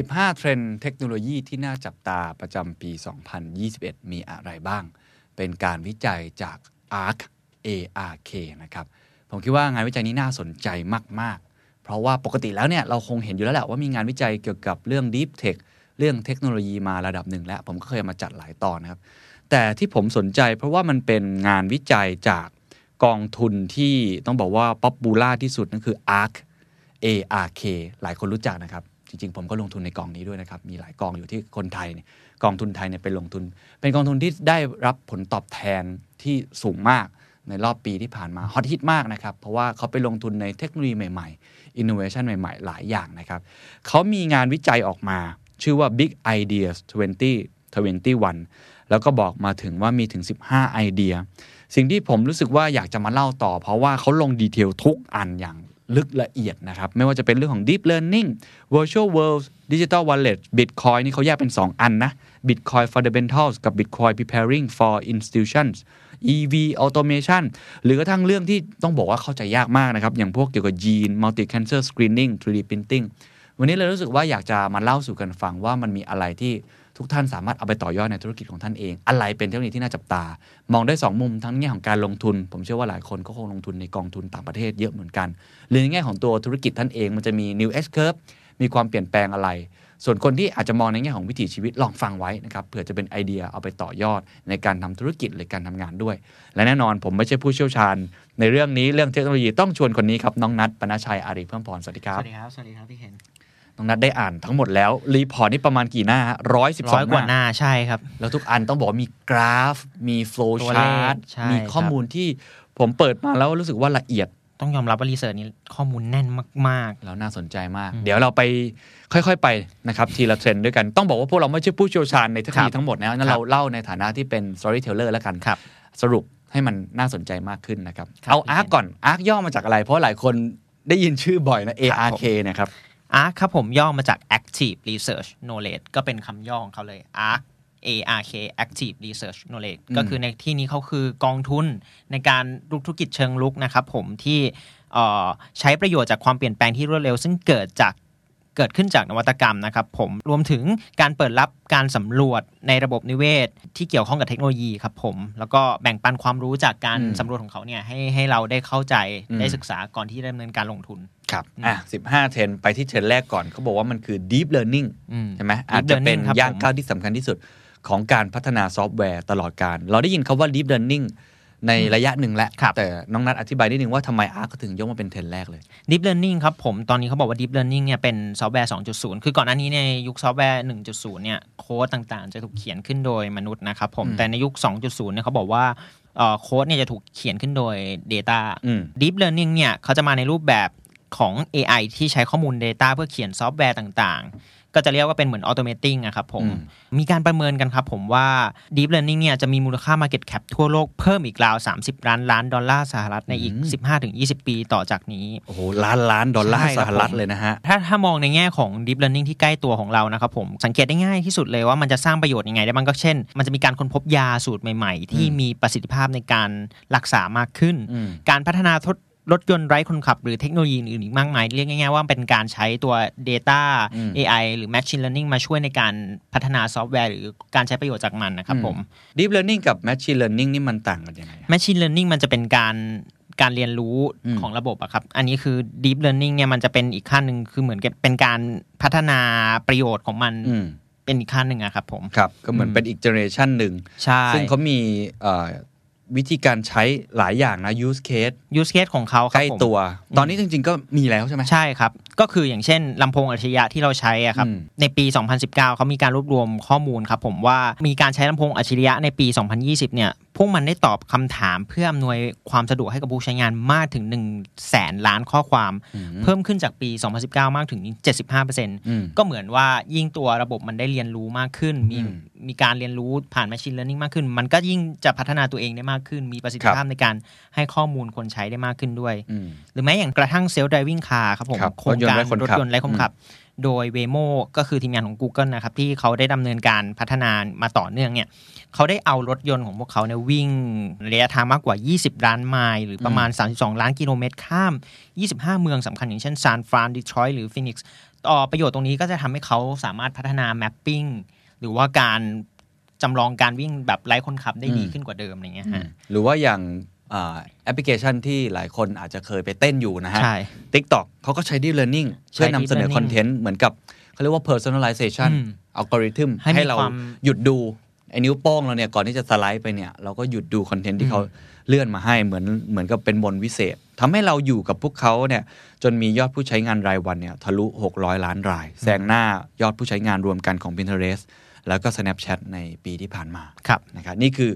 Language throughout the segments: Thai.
15 เทรนด์เทคโนโลยีที่น่าจับตาประจำปี 2021 มีอะไรบ้าง เป็นการวิจัยจาก ARC ARK นะครับ ผมคิดว่างานวิจัยนี้น่าสนใจมาก ๆ เพราะว่าปกติแล้วเนี่ยเราคงเห็นอยู่แล้วแหละว่ามีงานวิจัยเกี่ยวกับเรื่อง Deep Tech เรื่องเทคโนโลยีมาระดับหนึ่งแล้ว ผมก็เคยมาจัดหลายตอนนะครับ แต่ที่ผมสนใจเพราะว่ามันเป็นงานวิจัยจากกองทุนที่ต้องบอกว่าป๊อปปูล่าที่สุดนั่นคือ ARK ARK หลายคนรู้จักนะครับ จริงๆ ผมก็ลงทุนในกองนี้ด้วยนะครับ มีหลายกองอยู่ที่คนไทยเนี่ยกองทุนไทยเนี่ยไปลงทุน เป็นกองทุนที่ได้รับผลตอบแทนที่สูงมากในรอบปีที่ผ่านมาฮอตฮิตมากนะครับ เพราะว่าเขาไปลงทุนในเทคโนโลยีใหม่ๆอินโนเวชันใหม่ๆ หลายอย่างนะครับเขามีงานวิจัยออกมา ชื่อว่า Big Ideas 2021 แล้วก็บอกมาถึงว่ามีถึง 15 ไอเดีย สิ่งที่ผมรู้สึกว่าอยากจะมาเล่าต่อ เพราะว่าเขาลง detail ทุกอันอย่าง ลึกละเอียดนะครับ ไม่ว่าจะเป็นเรื่องของ Deep Learning Virtual World Digital Wallet Bitcoin นี่เขาแยกเป็น 2 อันนะ Bitcoin Fundamentals กับ Bitcoin Preparing for Institutions EV Automation หรือกระทั่งเรื่องที่ต้องบอกว่าเข้าใจยากมากนะครับ อย่างพวกเกี่ยวกับ Gene Multi Cancer Screening 3D Printing วันนี้เลยรู้สึกว่าอยากจะมาเล่าสู่กันฟังว่ามันมีอะไรที่ ทุกท่านสามารถเอาไปต่อยอดในธุรกิจของท่านเอง อะไรเป็นเทคโนโลยีที่น่าจับตา มองได้ 2 มุมทั้งในแง่ของการลงทุน ผมเชื่อว่าหลายคนก็คงลงทุนในกองทุนต่างประเทศเยอะเหมือนกัน หรือในแง่ของตัวธุรกิจท่านเองมันจะมี new S curve มีความเปลี่ยนแปลงอะไร ส่วนคนที่อาจจะมองในแง่ของวิถีชีวิตลองฟังไว้นะครับเผื่อจะเป็นไอเดียเอาไปต่อยอดในการทำธุรกิจหรือการทำงานด้วย และแน่นอนผมไม่ใช่ผู้เชี่ยวชาญ ในเรื่องนี้เรื่องเทคโนโลยีต้องชวนคนนี้ครับน้องนัทปนชัยอารีเพิ่มพรสวัสดีครับสวัสดีครับสวัสดีครับพี่เคน น้องนัทได้อ่านทั้งหมดแล้ว report นี่ประมาณกี่หน้าร้อยสิบสร้ออยงกว่าหน้าใช่ครับ แล้วทุกอันต้องบอกว่ามีกราฟ มีโฟลว์ชาร์ต มีตัวเลขใช่มีข้อมูลที่ผมเปิดมาแล้วรู้สึกว่าละเอียดต้องยอมรับว่ารีเสิร์ชนี้ข้อมูลแน่นมากแล้วน่าสนใจมาก เดี๋ยวเราไปค่อยๆไปนะครับ ทีละเทรนด์ด้วยกัน ต้องบอกว่าพวกเราไม่ใช่ผู้เชี่ยวชาญในเทคโนโลยีทั้งหมดนะนั่นเราเล่าในฐานะที่เป็น storyteller แล้วกันครับ สรุปให้มันน่าสนใจมากขึ้นนะครับครับเอาพี่อาร์เคนก่อนอาร์ย่อมาจากอะไร เพราะหลายคนได้ยินชื่อบ่อยนะครับผม ARK นะครับๆ ARC ครับผมย่อมาจาก Active Research Knowledge ก็เป็นคำย่อของเขาเลย ARC ARK Active Research Knowledge อืมก็คือในที่นี้เขาคือกองทุนในการลุกธุรกิจเชิงลุกนะครับผมที่เอ่อใช้ประโยชน์จากความเปลี่ยนแปลงที่รวดเร็ว ซึ่งเกิดจากเกิดขึ้นจากนวัตกรรมนะครับผมรวมถึงการเปิดรับการสำรวจในระบบนิเวศ ที่เกี่ยวข้องกับเทคโนโลยีครับผมแล้วก็แบ่งปันความรู้จากการอืมสำรวจของเขาเนี่ยให้ให้เราได้เข้าใจอืมได้ศึกษาก่อนที่จะดำเนินการลงทุน ครับอะ15เทรนด์ไปที่เทรนด์แรกก่อนเขาบอกว่ามันคือ deep learning อืมใช่ไหม Deep อาจจะเป็น learning ครับย่างผมก้าวที่สำคัญที่สุดของการพัฒนาซอฟต์แวร์ตลอดการ เราได้ยินคำว่า deep learning ในระยะหนึ่งแล้วครับแต่น้องนัทอธิบายนิดนึงว่าทำไม ARK ถึงยกมาเป็นเทรนด์แรกเลย Deep Learning ครับผม ตอนนี้เขาบอกว่า Deep Learning เนี่ยเป็นซอฟต์แวร์ 2.0 คือก่อนหน้านี้ในยุคซอฟต์แวร์ 1.0 เนี่ยโค้ดต่างๆ จะถูกเขียนขึ้นโดยมนุษย์นะครับผมอืมแต่ในยุค 2.0 เนี่ยเขาบอกว่าเอ่อโค้ดเนี่ยจะถูกเขียนขึ้นโดย Data อืม Deep Learning เนี่ยเขาจะมาในรูปแบบ ของ AI ที่ใช้ข้อมูล Data เพื่อเขียนซอฟต์แวร์ต่างๆ ก็จะเรียกว่าเป็นเหมือน Automating อะครับผมอืมมีการประเมินกันครับผมว่า Deep Learning เนี่ยจะมีมูลค่า Market Cap ทั่วโลกเพิ่มอีกราว 30 ล้านล้านดอลลาร์สหรัฐในอีก 15-20 ปีต่อจากนี้ โอ้โหล้านล้านดอลลาร์ใช่สครับหรัฐผมเลยนะฮะ ถ้าถ้ามองในแง่ของ deep learning ที่ใกล้ตัวของเรานะครับผมสังเกตได้ง่ายที่สุดเลยว่ามันจะสร้างประโยชน์ยังไงได้บ้างก็เช่น มันจะมีการค้นพบยาสูตรใหม่ ๆ ที่อืมมีประสิทธิภาพในการรักษามากขึ้นอืมการพัฒนาทด รถยนต์ไร้คนขับหรือเทคโนโลยีอื่นๆอีกมากมาย เรียกง่ายๆว่าเป็นการใช้ตัว Data อืม AI หรือ Machine Learning มาช่วยในการพัฒนาซอฟต์แวร์หรือการใช้ประโยชน์จากมันนะครับผม deep learning กับ machine learning นี่มันต่างกันยังไงอะ Machine Learning มันจะเป็นการการเรียนรู้อืมของระบบอะครับ อันนี้คือ Deep Learning เนี่ยมันจะเป็นอีกขั้นหนึ่งคือเหมือนกับเป็นการพัฒนาประโยชน์ของมันอืมเป็นอีกขั้นหนึ่งอะครับผม ครับ ก็เหมือนอืมเป็นอีก generation หนึ่งใช่ซึ่งเขามีเอ่อ วิธีการใช้หลายอย่างนะ use case use case ของเขาคใกรับล้ผมตัว ตอนนี้จริง ๆ ก็มีแล้วใช่ไหมใช่ครับ ก็คืออย่างเช่นลำโพงอัจฉริยะที่เราใช้อะครับอืมในปี 2019 เขามีการรวบรวมข้อมูลครับผมว่ามีการใช้ลำโพงอัจฉริยะในปี 2020 เนี่ยพวกมันได้ตอบคำถามเพื่ออำนวยความสะดวกให้กับผู้ใช้งานมากถึง1 0 0 0 0แสนล้านข้อความ เพิ่มขึ้นจากปี 2019 มากถึง 75%ก็เหมือนว่ายิ่งตัวระบบมันได้เรียนรู้มากขึ้น มีมีการเรียนรู้ผ่าน Machine Learning มากขึ้น มันก็ยิ่งจะพัฒนาตัวเองได้มากขึ้น มีประสิทธิภาพในการให้ข้อมูลคนใช้ได้มากขึ้นด้วย หรือแม้อย่างกระทั่ง Self Driving Car ครับผมครับโครงการรถยนต์ไร้คนรถขับยนต์ไร้คนขับ โดย Waymo ก็คือทีมงานของ Google นะครับ ที่เขาได้ดำเนินการพัฒนามาต่อเนื่องเนี่ยเขาได้เอารถยนต์ของพวกเขาเนี่ยวิ่งระยะทางมากกว่า 20 ล้านไมล์หรือประมาณ 32 ล้านกิโลเมตรข้าม 25 เมืองสำคัญอย่างเช่นซานฟรานดีทรอยต์หรือฟินิกซ์ต่อประโยชน์ตรงนี้ก็จะทำให้เขาสามารถพัฒนา mapping หรือว่าการจำลองการวิ่งแบบไร้คนขับได้ดีขึ้นกว่าเดิมอะไรเงี้ยฮะหรือว่าอย่างอ่า แอปพลิเคชันที่หลายคนอาจจะเคยไปเต้นอยู่นะฮะใช่ TikTok เขาก็ใช้ Deep Learning ใช้เพื่อนำเสนอ Deep Learning content เหมือนกับเขาเรียกว่า personalization อืมอัลกอริทึมให้มีให้เราความหยุดดูไอ้นิ้วโป้งเราเนี่ยก่อนที่จะสไลด์ไปเนี่ยเราก็หยุดดู content ที่เขาเลื่อนมาให้เหมือนเหมือนกับเป็นมนต์วิเศษทำให้เราอยู่กับพวกเขาเนี่ยจนมียอดผู้ใช้งานรายวันเนี่ยทะลุ 600 ล้านรายแซงหน้ายอดผู้ใช้งานรวมกันของ Pinterest แล้วก็ Snapchat ในปีที่ผ่านมาครับนะครับนี่คือ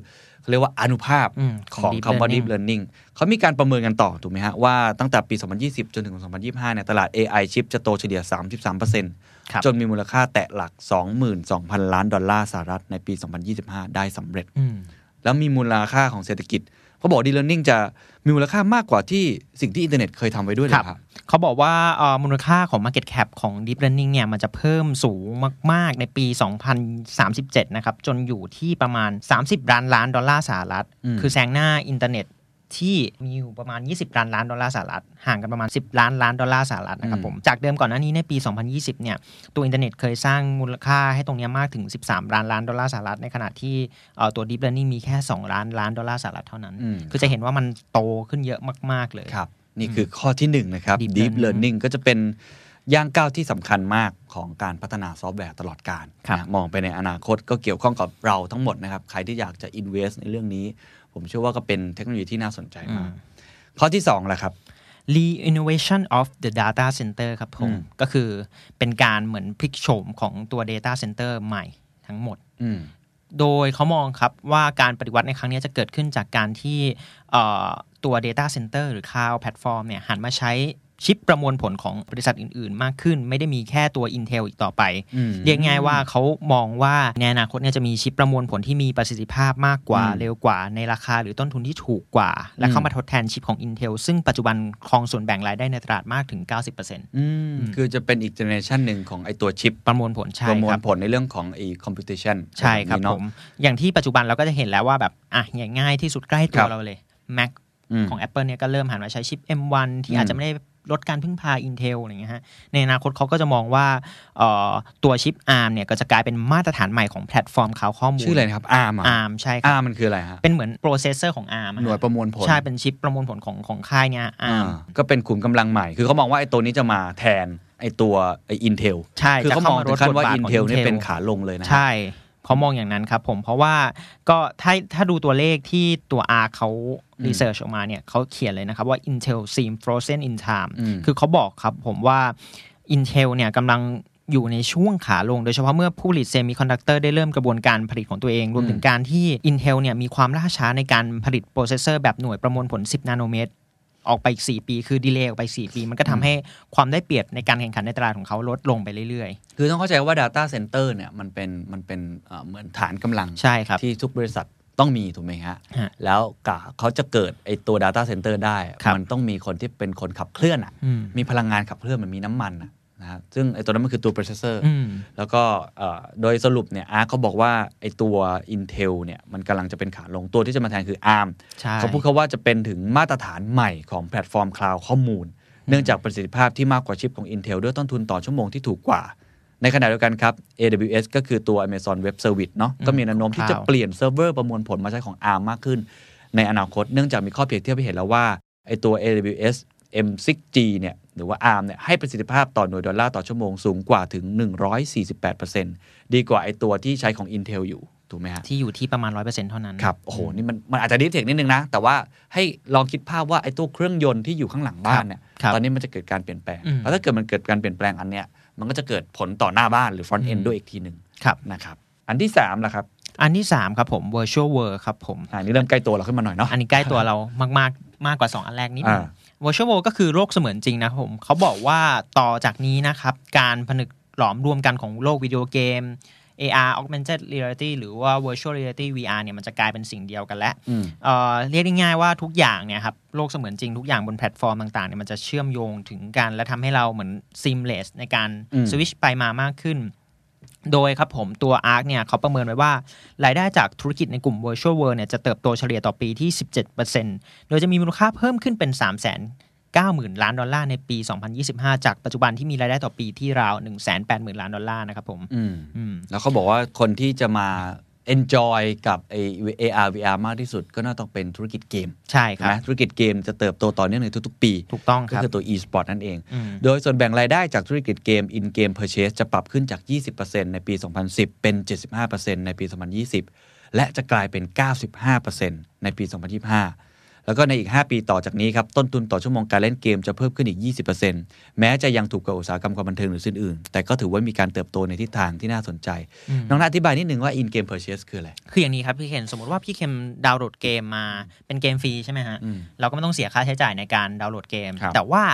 เขาเรียกว่าอนุภาพอืมของ Deep คำว่า Deep Learning Deep Learning เขามีการประเมินกันต่อ ถูกไหมฮะ ว่าตั้งแต่ปี 2020 จนถึง 2025 เนี่ยตลาด AI ชิปจะโตเฉลี่ย 33%ครับจนมีมูลค่าแตะหลัก 22,000 ล้านดอลลาร์สหรัฐในปี 2025 ได้สำเร็จอืมแล้วมีมูลค่าของเศรษฐกิจ เขาบอก Deep Learning จะมีมูลค่ามากกว่าที่สิ่งที่อินเทอร์เน็ตเคยทำไว้ด้วยเลยครับ เขาบอกว่าเอ่อมูลค่าของ Market Cap ของ Deep Learning เนี่ยมันจะเพิ่มสูงมาก ๆ ในปี 2037 นะครับ จนอยู่ที่ประมาณ 30 ล้านล้านดอลลาร์สหรัฐอืมคือแซงหน้าอินเทอร์เน็ต ที่มีอยู่ประมาณ 20 ล้านล้านดอลลาร์สหรัฐห่างกันประมาณ 10 ล้านล้านดอลลาร์สหรัฐนะครับผมจากเดิมก่อนหน้านี้ในปี 2020 เนี่ยตัวอินเทอร์เน็ตเคยสร้างมูลค่าให้ตรงเนี้ยมากถึง 13 ล้านล้านดอลลาร์สหรัฐในขณะที่เอ่อตัว Deep Learning มีแค่ 2 ล้านล้านดอลลาร์สหรัฐเท่านั้นอืมคือจะเห็นว่ามันโตขึ้นเยอะมากๆเลยครับนี่คือข้อที่หนึ่งนะครับ Deep Deep Learning Learning ก็จะเป็นย่างก้าวที่สำคัญมากของการพัฒนาซอฟต์แวร์ตลอดกาลครับนะมองไปในอนาคตก็เกี่ยวข้องกับเราทั้งหมดนะครับ ใครที่อยากจะ invest ในเรื่องนี้ ผมเชื่อว่าก็เป็นเทคโนโลยีที่น่าสนใจมาก ข้อที่2แหละครับ re-innovation of the data center ครับผมอืมก็คือเป็นการเหมือนพลิกโฉมของตัว data center ใหม่ทั้งหมดอืมโดยเขามองครับว่าการปฏิวัติในครั้งนี้จะเกิดขึ้นจากการที่เอ่อตัว data center หรือ cloud platform เนี่ยหันมาใช้ ชิปประมวลผลของบริษัทอื่น ๆ มากขึ้น ไม่ได้มีแค่ตัว Intel อีกต่อไปอืมเรียกง่ายว่าเขามองว่าในอนาคตเนี่ยจะมีชิปประมวลผลที่มีประสิทธิภาพมากกว่าอืมเร็วกว่าในราคาหรือต้นทุนที่ถูกกว่า และเข้ามาทดแทนชิปของ Intel ซึ่งปัจจุบันครองส่วนแบ่งรายได้ในตลาดมากถึง 90%อืมคือจะเป็นอีกเจเนอเรชันหนึ่งของไอตัวชิปประมวลผลใช่ประมวคลรับผลในเรื่องของไอ computation ใช่ครับแนี้ผเนาะมอย่างที่ปัจจุบันเราก็จะเห็นแล้วว่าแบบอะอย่างง่ายที่สุดใกล้ตัครัวบเราเลย Mac อืมของ Apple เนี่ยก็เริ่มหันมาใช้ชิป M1 ที่อืมอาจจะไม่ได้ ลดการพึ่งพา Intel อะไรเงี้ยฮะในอนาคตเขาก็จะมองว่าเอ่อตัวชิป ARM เนี่ยก็จะกลายเป็นมาตรฐานใหม่ของแพลตฟอร์มข่าวข้อมูล ชื่ออะไรนะครับ ARM อะ ARM ใช่ครับ ARM มันคืออะไรฮะเป็นเหมือนโปรเซสเซอร์ของ ARM อะฮะหน่วยประมวลผล ใช่ เป็นชิปประมวลผลของของค่ายเนี่ยอ่า ARM ก็เป็นขุมกำลังใหม่ คือเขามองว่าไอ้ตัวนี้จะมาแทนไอ้ตัวไอ้ Intel ใช่คือจะเขามเข้าองมาถึลงดขั้นบทว่าบาทของ Intel เนี่ย Intel เป็นขาลงเลยนะฮะใช่ เขามองอย่างนั้นครับผมเพราะว่าก็ถ้าถ้าดูตัวเลขที่ตัว R เขารีเสิร์ชออกมาเนี่ยเขาเขียนเลยนะครับว่า Intel seem frozen in time อืมคือเขาบอกครับผมว่า Intel เนี่ยกำลังอยู่ในช่วงขาลง โดยเฉพาะเมื่อผู้ผลิตเซมิคอนดักเตอร์ได้เริ่มกระบวนการผลิตของตัวเอง รวมถึงการที่ Intel เนี่ยมีความล่าช้าในการผลิตโปรเซสเซอร์แบบหน่วยประมวลผล 10 นาโนเมตร ออกไปอีก4ปี คือ delay ออกไป 4 ปี มันก็ทำให้ความได้เปรียบในการแข่งขันในตลาดของเขาลดลงไปเรื่อยคือต้องเข้าใจว่า Data Center เนี่ยมันเป็นมันเป็นเอ่อเหมือนฐานกำลังใช่ครับที่ทุกบริษัทต้องมีถูกไหมฮะฮะ แล้วกะเขาจะเกิดไอตัว Data Center ได้ครับมันต้องมีคนที่เป็นคนขับเคลื่อนอะอืมมีพลังงานขับเคลื่อนมันมีน้ำมันอะ นะฮะซึ่งไอตัวนั้นมันคือตัว processor อืมแล้วก็เอ่อโดยสรุปเนี่ย ARK เขาบอกว่าไอตัว Intel เนี่ยมันกำลังจะเป็นขาลงตัวที่จะมาแทนคือ ARM ใช่เขาพูดเขาว่าจะเป็นถึงมาตรฐานใหม่ของแพลตฟอร์มคลาวด์ข้อมูล เนื่องจากประสิทธิภาพที่มากกว่าชิปของ Intel ด้วยต้นทุนต่อชั่วโมงที่ถูกกว่า ในขณะเดียวกันครับ AWS ก็คือตัว Amazon Web Service เนาะก็มีแนวโน้มที่จะ Cloud เปลี่ยนเซิร์ฟเวอร์ประมวลผลมาใช้ของ ARM มากขึ้น ในอนาคตเนื่องจากมีข้อเปรียบเทียบให้เห็นแล้วว่าไอตัว AWS M6G เนี่ย หรือว่า ARM เนี่ยให้ประสิทธิภาพต่อหน่วยดอลลาร์ต่อชั่วโมงสูงกว่าถึง 148%ดีกว่าไอตัวที่ใช้ของ Intel อยู่ถูกไหมฮะที่อยู่ที่ประมาณ 100%เท่านั้น ครับโอ้โหนี่มันมันอาจจะ detail นิดนึงนะ แต่ว่าให้ลองคิดภาพว่าไอ้ตัวเครื่องยนต์ที่อยู่ข้างหลังบ้านเนี่ยครับตอนนี้มันจะเกิดการเปลี่ยนแปลงอืมแล้วถ้าเกิดมันเกิดการเปลี่ยนแปลงอันเนี้ยมันก็จะเกิดผลต่อหน้าบ้านหรือ front end อืมด้วยอีกทีหนึ่งครับนะครับอันที่3ล่ะครับอันที่ 3 ครับผม virtual world ครับผมอ่านี่เริ่มใกล้ตัวเราขึ้นมาหน่อยเนาะอันนี้ใกล้ตัวเรามาก ๆ มากกว่า 2 อันแรกนิดนึงอ่า virtual world ก็คือโลกเสมือนจริงนะครับผมเขาบอกว่าต่อจากนี้นะครับ การผนึกหลอมรวมกันของโลกวิดีโอเกม AR augmented reality หรือว่า virtual reality VR เนี่ยมันจะกลายเป็นสิ่งเดียวกันแล้วอืมเอ่อเรียกได้ง่ายว่าทุกอย่างเนี่ยครับโลกเสมือนจริงทุกอย่างบนแพลตฟอร์มต่างๆเนี่ยมันจะเชื่อมโยงถึงกัน และทำให้เราเหมือน seamless ในการอืมสวิชไปมามากขึ้น โดยครับผมตัว ARK เนี่ยเขาประเมินไว้ว่ารายได้จากธุรกิจในกลุ่ม Virtual World เนี่ยจะเติบโตเฉลี่ยต่อปีที่ 17%โดยจะมีมูลค่าเพิ่มขึ้นเป็น3 9 0 0 0 0 ล้านดอลลาร์ในปี 2025 จากปัจจุบันที่มีรายได้ต่อปีที่ราว 180,000 ล้านดอลลาร์นะครับผมอืมอืมแล้วเขาบอกว่าคนที่จะมา enjoy กับไอ้ AR VR มากที่สุดก็น่าต้องเป็นธุรกิจเกม ใช่ไหมใช่คใช่รัไหมบธุรกิจเกมจะเติบโตต่อเนื่องในทุกๆ ปี ถูกต้องครับก็คือตัว e-sport นั่นเองอืมโดยส่วนแบ่งรายได้จากธุรกิจเกม in game purchase จะปรับขึ้นจาก 20%ในปี 2010 เป็น 75%ในปี 2020 และจะกลายเป็น 95%ในปี 2025 แล้วก็ในอีก 5 ปีต่อจากนี้ครับต้นทุนต่อชั่วโมงการเล่นเกมจะเพิ่มขึ้นอีก 20%แม้จะยังถูกกว่าอุตสาหกรรมความบันเทิงหรือสิ่งอื่น แต่ก็ถือว่ามีการเติบโตในทิศทางที่น่าสนใจอืมน้องนาอธิบายนิดนึงว่า in game purchase คืออะไร คืออย่างนี้ครับพี่เคนสมมติว่าพี่เคนดาวน์โหลดเกมมาเป็นเกมฟรีใช่ไหมฮะอืมเราก็ไม่ต้องเสียค่าใช้จ่ายในการดาวน์โหลดเกมครับแต่ว่า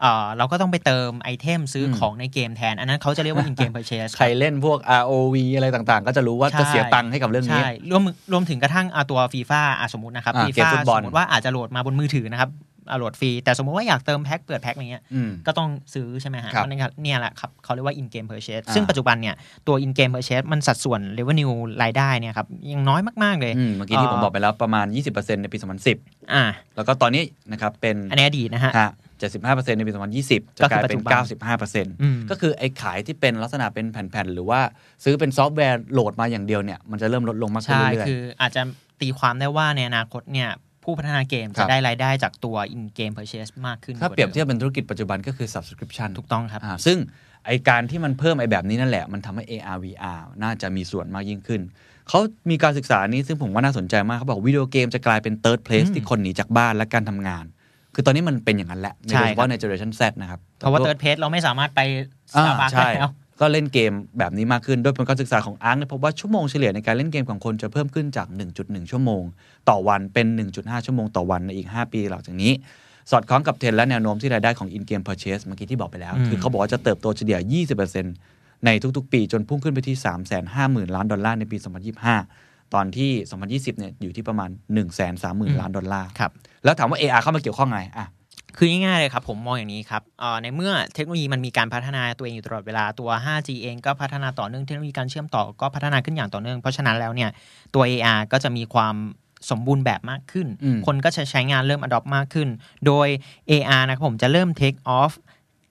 เอ่อเราก็ต้องไปเติมไอเทมซื้ออมของในเกมแทน อันนั้นเขาจะเรียกว่า in game purchase ใครเล่นพวก ROV อะไรต่างๆ ก็จะรู้ว่าใช่จะเสียตังค์ให้กับเรื่องนี้ใช่รวมรวมถึงกระทั่งอะตัวฟีฟ่าสมมตินะครับอ่าฟีเกมฟุตบอลสมมติว่าอาจจะโหลดมาบนมือถือนะครับอะโหลดฟรี แต่สมมติว่าอยากเติมแพ็คเปิดแพ็คอะไรเงี้ยอืมก็ต้องซื้อใช่ไหมฮะครับนั่นครับเนี่ยแหละครับเขาเรียกว่า in game purchase อ่าซึ่งปัจจุบันเนี่ยตัว in game purchase มันสัดส่วน revenue รายได้เนี่ยครับยังน้อยมากๆเลยอืมเมื่อกี้ที่ผมบอกไปแล้วประมาณ 20%ในปี 2010อ่าแล้วก็ตอนนี้นะครับเป็นอันนี้อดีตนะฮะฮะ 75%ในปี 2020 จะกลายเป็นก็คือปัจจุบันอืม95%ก็คือไอ้ขายที่เป็นลักษณะเป็นแผ่นๆ หรือว่าซื้อเป็นซอฟต์แวร์โหลดมาอย่างเดียวเนี่ยมันจะเริ่มลดลงมากขึ้นใช่เรื่อยคืออาจจะตีความได้ว่าในอนาคตเนี่ยผู้พัฒนาเกมครัจะบได้รายได้จากตัว in game purchase มากขึ้นๆถ้าเปรียบเทียบกว่เป็นธุรกิจปัจจุบันก็คือ subscription ดิมถูกต้องครับอ่าซึ่งไอการที่มันเพิ่มไอแบบนี้นั่นแหละ มันทำให้ AR VR น่าจะมีส่วนมากยิ่งขึ้น เขามีการศึกษานี้ซึ่งผมว่าน่าสนใจมากเขาบอกวิดีโอเกมจะกลายเป็น third place อืมที่คนหนีจากบ้านและการทำงาน คือตอนนี้มันเป็นอย่างนั้นแหละใช่โดยเฉครัพาะบใน generation Z นะครับเพราะว่า third page เราไม่สามารถไปอ่า Starbucks ใช่ได้แล้วก็เล่นเกมแบบนี้มากขึ้นโดยผลการศึกษาของอาร์คเนี่ยพบว่าชั่วโมงเฉลี่ยในการเล่นเกมของคนจะเพิ่มขึ้นจาก 1.1 ชั่วโมง ต่อวันเป็น 1.5 ชั่วโมงต่อวันในอีก 5 ปีหลังจากนี้ สอดคล้องกับเทรนด์และแนวโน้มที่รายได้ของ in-game purchase เมื่อกี้ที่บอกไปแล้วอืมคือเขาบอกว่าจะเติบโตเฉลี่ย 20%ในทุกๆ ปีจนพุ่งขึ้นไปที่ 350,000 ล้านดอลลาร์ในปี 2025 ตอนที่ 2020 เนี่ยอยู่ที่ประมาณ 130,000 ล้านดอลลาร์ครับแล้วถามว่า AR เข้ามาเกี่ยวข้องไงอะคือง่ายๆเลยครับ ผมมองอย่างนี้ครับเอ่อในเมื่อเทคโนโลยีมันมีการพัฒนาตัวเองอยู่ตลอดเวลาตัว 5G เองก็พัฒนาต่อเนื่องเทคโนโลยีการเชื่อมต่อก็พัฒนาขึ้นอย่างต่อเนื่อง เพราะฉะนั้นแล้วเนี่ยตัว AR ก็จะมีความสมบูรณ์แบบมากขึ้นอืมคนก็จะใช้งานเริ่ม adopt มากขึ้น โดย AR นะครับผมจะเริ่ม take off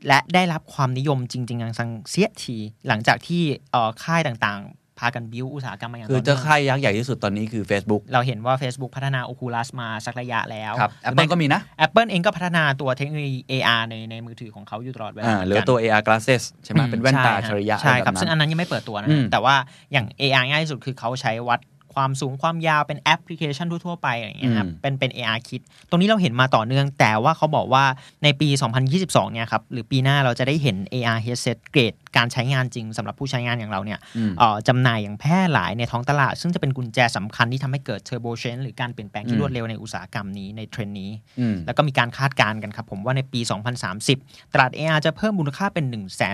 และได้รับความนิยมจริงๆอย่างสังเสียที หลังจากที่เอ่อค่ายต่างๆพากันบิวอุตสาหกรรมมาอย่างคือต่อเจ้าเนื่องค่ายยักษ์ใหญ่ที่สุดตอนนี้คือ Facebook เราเห็นว่า Facebook พัฒนา Oculus มาสักระยะแล้วครับ Apple ก็มีนะ Apple เองก็พัฒนาตัวเทคโนโลยี AR ในในมือถือของเขาอยู่ตลอดเวลาอ่าหรือตัว AR glasses ใช่ไหมเป็นแว่นตาอัจฉริยะใช่ครับอะไแซึ่งอันนั้นยังไม่เปิดตัวนะอืฮะมแต่ว่าอย่าง AR ง่ายที่สุดคือเขาใช้วัดความสูงความยาวเป็นแอปพลิเคชันทั่ว ๆ ไปอย่างเงี้ยครับอืมเป็นเป็น AR kit ตรงนี้เราเห็นมาต่อเนื่อง แต่ว่าเขาบอกว่าในปี 2022 เนี่ยครับ หรือปีหน้าเราจะได้เห็น AR headset เกรด การใช้งานจริงสำหรับผู้ใช้งานอย่างเราเนี่ยอืมเอ่อจำหน่ายอย่างแพร่หลายในท้องตลาด ซึ่งจะเป็นกุญแจสำคัญที่ทำให้เกิด turbo change หรือการเปลี่ยนแปลงที่อืมรวดเร็วในอุตสาหกรรมนี้ในเทรนด์นี้อืมแล้วก็มีการคาดการณ์กันครับผมว่าในปี 2030 ตลาด AR จะเพิ่มมูลค่าเป็น 1 3 0 0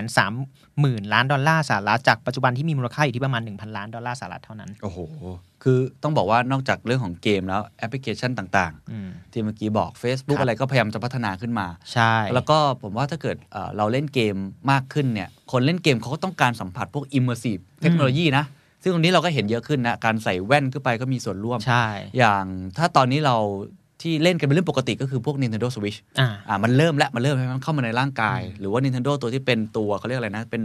0 0 ล้านดอลลาร์สหรัฐจากปัจจุบันที่มีมูลค่าอยู่ที่ประมาณ 1,000 ล้านดอลลาร์สหรัฐเท่านั้นโอ้โห คือต้องบอกว่านอกจากเรื่องของเกมแล้วแอปพลิเคชันต่างอืมๆที่เมื่อกี้บอก Facebook ครับอะไรก็พยายามจะพัฒนาขึ้นมา ใช่ แล้วก็ผมว่าถ้าเกิดเอ่อเราเล่นเกมมากขึ้นเนี่ย คนเล่นเกมเขาก็ต้องการสัมผัสพวก immersive เทคโนโลยีนะ ซึ่งตรงนี้เราก็เห็นเยอะขึ้นนะ การใส่แว่นขึ้นไปก็มีส่วนร่วม ใช่ อย่างถ้าตอนนี้เราที่เล่นกันเป็นเรื่องปกติก็คือพวก Nintendo Switch อ่าอ่ามันเริ่มแล้วมันเริ่มให้มันเข้ามาในร่างกาย หรือว่า Nintendo ตัวที่เป็นตัวเขาเรียกอะไรนะ เป็น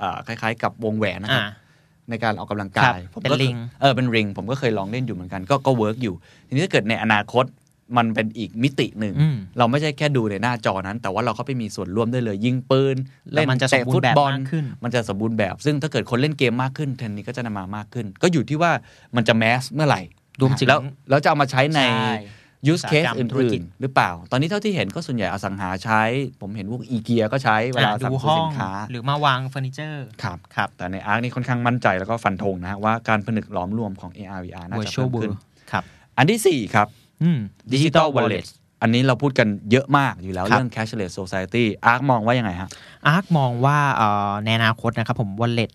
อ่าคล้ายๆ กับวงแหวนนะครับอ่า ในการออกกำลังครักาบยผมเป็นก็ลิงเออเป็นริง ผมก็เคยลองเล่นอยู่เหมือนกัน ก็ก็เวิร์กอยู่ ทีนี้ถ้าเกิดในอนาคตมันเป็นอีกมิติหนึ่งอืมเราไม่ใช่แค่ดูในหน้าจอนั้น แต่ว่าเราเข้าไปมีส่วนร่วมได้เลย ยิงปืนแล้วมันจะสมเตะบูรฟุณ์ตแบบบอลมากขึ้นมันจะสมบูรณ์แบบ ซึ่งถ้าเกิดคนเล่นเกมมากขึ้นเทรนด์นี้ก็จะนำมามากขึ้น ก็อยู่ที่ว่ามันจะแมสเมื่อไหร่รวมถึงแล้วแล้วจะเอามาใช้ใน ใช่ use อุตสาห case กรรมอธุรื่กินจๆหรือเปล่า ตอนนี้เท่าที่เห็นก็ส่วนใหญ่อสังหาใช้ ผมเห็นพวกอีเกียก็ใช้เวลาอะสั่งดูซื้อของสินค้า หรือมาวางเฟอร์นิเจอร์ครับครับแต่ใน ARK นี่ค่อนข้างมั่นใจแล้วก็ฟันธงนะฮะว่าการผนึกหลอมรวมของ AR VR น่าจะ virtual world เพิ่มขึ้น ครับอันที่ 4 ครับอืม Digital Wallet อันนี้เราพูดกันเยอะมากอยู่แล้วครับเรื่อง cashless society ARK มองว่ายังไงฮะ ARK มองว่าเอ่อในอนาคตนะครับผม wallet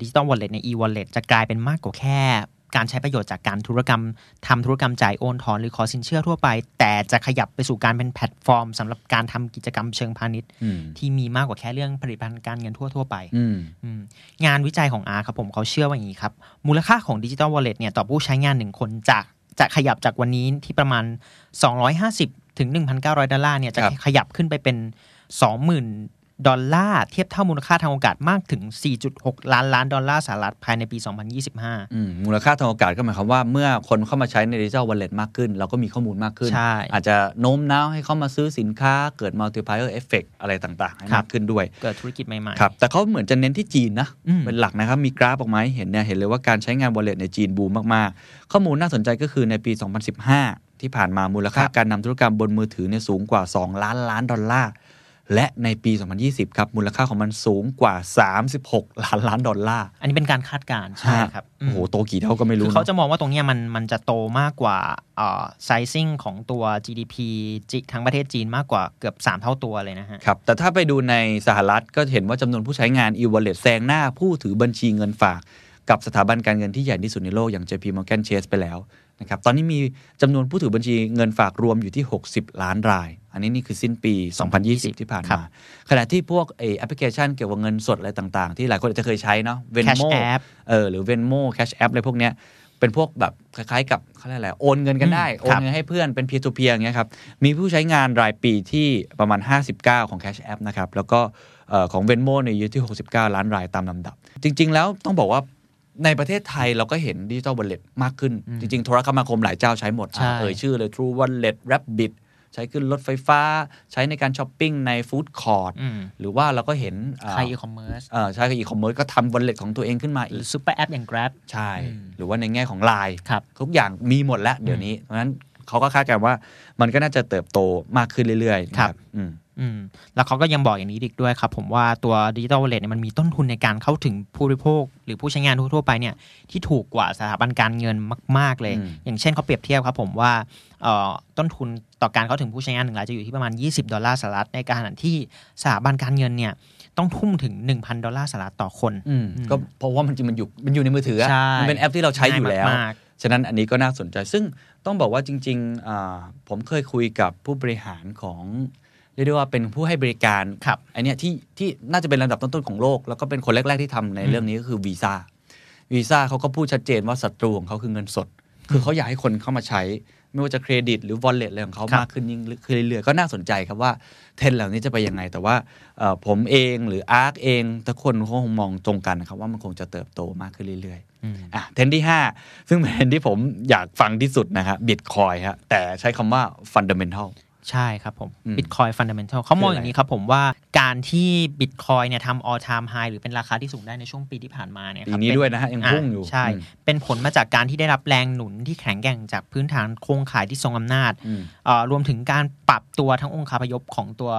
digital wallet ใน e wallet จะกลายเป็นมากกว่าแค่ การใช้ประโยชน์จากการธุรกรรมทำธุรกรรมจ่ายโอนถอนหรือขอสินเชื่อทั่วไป แต่จะขยับไปสู่การเป็นแพลตฟอร์มสำหรับการทำกิจกรรมเชิงพาณิชย์อืมที่มีมากกว่าแค่เรื่องผลิตภัณฑ์การเงินทั่วๆไปอืมอืมงานวิจัยของ R ครับผมเขาเชื่อว่าอย่างนี้ครับ มูลค่าของดิจิ t a ลวอลเล็ตเนี่ยต่อผู้ใช้งานหนึ่งคนจากจะขยับจากวันนี้ที่ประมาณ 250 ถึง 1,900 ดอลลาร์เนี่ยจะครับขยับขึ้นไปเป็น 20,000 ดอลลาร์เทียบเท่ามูลค่าทางโอกาสมากถึง 4.6 ล้านล้านดอลลาร์สหรัฐภายในปี 2025อืมมูลค่าทางโอกาสก็หมายความว่าเมื่อคนเข้ามาใช้ในดิจิทัลวอลเล็ตมากขึ้น เราก็มีข้อมูลมากขึ้นใช่อาจจะโน้มน้าวให้เขามาซื้อสินค้าเกิด multiplier effect อะไรต่างๆให้ครัมาบกขึ้นด้วย เกิดธุรกิจใหม่ๆครับแต่เขาเหมือนจะเน้นที่จีนนะอืมเป็นหลักนะครับมีกราฟออกมาให้เห็นเนี่ยเห็นเลยว่าการใช้งาน wallet ในจีนบูมมากๆ ข้อมูลน่าสนใจก็คือในปี 2015 ที่ผ่านมามูลค่าการนำธุรกรรมบนมือถือเนี่ยสูงกว่า 2 ล้านล้านดอลลาร์ และในปี 2020 ครับ มูลค่าของมันสูงกว่า 36 ล้านล้านดอลลาร์ อันนี้เป็นการคาดการณ์ใช่ครับอืโอ้มโห โตกี่เท่าก็ไม่รู้คือเขาเนอะจะมองว่าตรงเนี้ยมันมันจะโตมากกว่าเอ่อ sizing ของตัว GDP จิทั้งประเทศจีนมากกว่าเกือบ 3 เท่าตัวเลยนะฮะ ครับ แต่ถ้าไปดูในสหรัฐก็เห็นว่าจำนวนผู้ใช้งาน e-wallet แซงหน้าผู้ถือบัญชีเงินฝากกับสถาบันการเงินที่ใหญ่ที่สุดในโลกอย่าง JP Morgan Chase ไปแล้วนะครับ ตอนนี้มีจำนวนผู้ถือบัญชีเงินฝากรวมอยู่ที่ 60 ล้านราย อันนี้นี่คือสิ้นปี 2020 ที่ผ่านครับมาขณะที่พวกเอแอปพลิเคชันเกี่ยวกับเงินสดอะไรต่างๆ ที่หลายคนอาจจะเคยใช้เนาะ Cash Venmo App เออหรือ Venmo Cash App อะไรพวกเนี้ยเป็นพวกแบบคล้ายๆ กับเขาเรียกอะไรโอนเงินกันได้อืมโอนเงินให้เพื่อนเป็น peer to peer อย่างเงี้ยครับ มีผู้ใช้งานรายปีที่ประมาณ 59 ของ Cash App นะครับ แล้วก็เอ่อของ Venmo เนี่ยอยู่ที่ 69 ล้านรายตามลำดับ จริง ๆ แล้วต้องบอกว่าในประเทศไทยเราก็เห็นดิจิ t a ล Wallet มากขึ้น จริง ๆ โทรคมนาคมหลายเจ้าใช้หมดใช่อะเอ่ยชื่อเลย True Wallet Rabbit ใช้ขึ้นรถไฟฟ้า ใช้ในการช้อปปิ้งในฟู้ดคอร์ t อืมหรือว่าเราก็เห็นอ่าใครอีคอมเมิร์ซเอ่อใช้กับอีคอมเมิร์ซก็ทำ wallet ของตัวเองขึ้นมาหรืออีกซูเปอร์แอปอย่าง Grab ใช่อืมหรือว่าในแง่ของ Line ครับทุกอย่างมีหมดแล้วเดี๋ยวนี้เพราะฉะนั้นเขาก็คาดการณ์ว่ามันก็น่าจะเติบโตมากขึ้นเรื่อยๆนะครับ อืมอืมแล้วเขาก็ยังบอกอย่างนี้อีกด้วยครับผมว่าตัวดิจิ t a ลวอลเล็ตเนี่ยมันมีต้นทุนในการเข้าถึงผู้บริโภค หรือผู้ใช้งานทั่วๆไปเนี่ยที่ถูกกว่าสถาบันการเงินมาก ๆ เลยอืมอย่างเช่นเขาเปรียบเทียบครับผมว่าเอ่อต้นทุนต่อการเข้าถึงผู้ใช้งานหนึ่งรายจะอยู่ที่ประมาณ 20 ดอลลาร์สหรัฐในขณะที่สถาบันการเงินเนี่ยต้องทุ่มถึง 1,000 ดอลลาร์สหรัฐต่อคนอืมก็เพราะว่ามันจริงมันอยู่มันอยู่ในมือถืออะใช่มันเป็นแอปที่เราใช้อยู่แล้วง่ายมากฉะนั้นอันนี้ก็น่าสนใจซึ่งต้องบอกว่าจริงๆอ่าผมเคยคุยกับผู้บริหารของ เรียกได้ว่าเป็นผู้ให้บริการครับไอเนี้ยที่ที่น่าจะเป็นลำดับต้นๆของโลก แล้วก็เป็นคนแรก ๆที่ทำในเรื่องนี้ก็คือวีซ่าวีซ่าเขาก็พูดชัดเจนว่าศัตรูของเขาคือเงินสด คือเขาอยากให้คนเข้ามาใช้ ไม่ว่าจะเครดิตหรือ wallet อะไรของเขาครับมากขึ้นยิ่งขึ้นเรื่อยๆก็น่าสนใจครับว่าเทรนด์เหล่านี้จะไปยังไง แต่ว่าเอ่อผมเองหรือ ARK เองทุกคนเขาคงมองตรงกันนะครับว่ามันคงจะเติบโตมากขึ้นเรื่อยๆอืมอะเทรนด์ที่ 5 ซึ่งเป็นเทรนด์ที่ผมอยากฟังที่สุดนะครับบิตคอยฮะแต่ใช้คำว่า fundamental ใช่ครับผมอืม Bitcoin Fundamental เขามองคืออะไรอย่างนี้ครับผมว่าการที่ Bitcoin เนี่ยทำ all time high หรือเป็นราคาที่สูงได้ในช่วงปีที่ผ่านมาเนี่ยคปีรับนี้เป็ด้วยนะฮะยังพุ่งอยู่ใช่อืมเป็นผลมาจากการที่ได้รับแรงหนุนที่แข็งแกร่งจากพื้นฐานโครงข่ายที่ทรงอำนาจอืมเอ่อรวมถึงการปรับตัวทั้งองค์คาพยพของตัว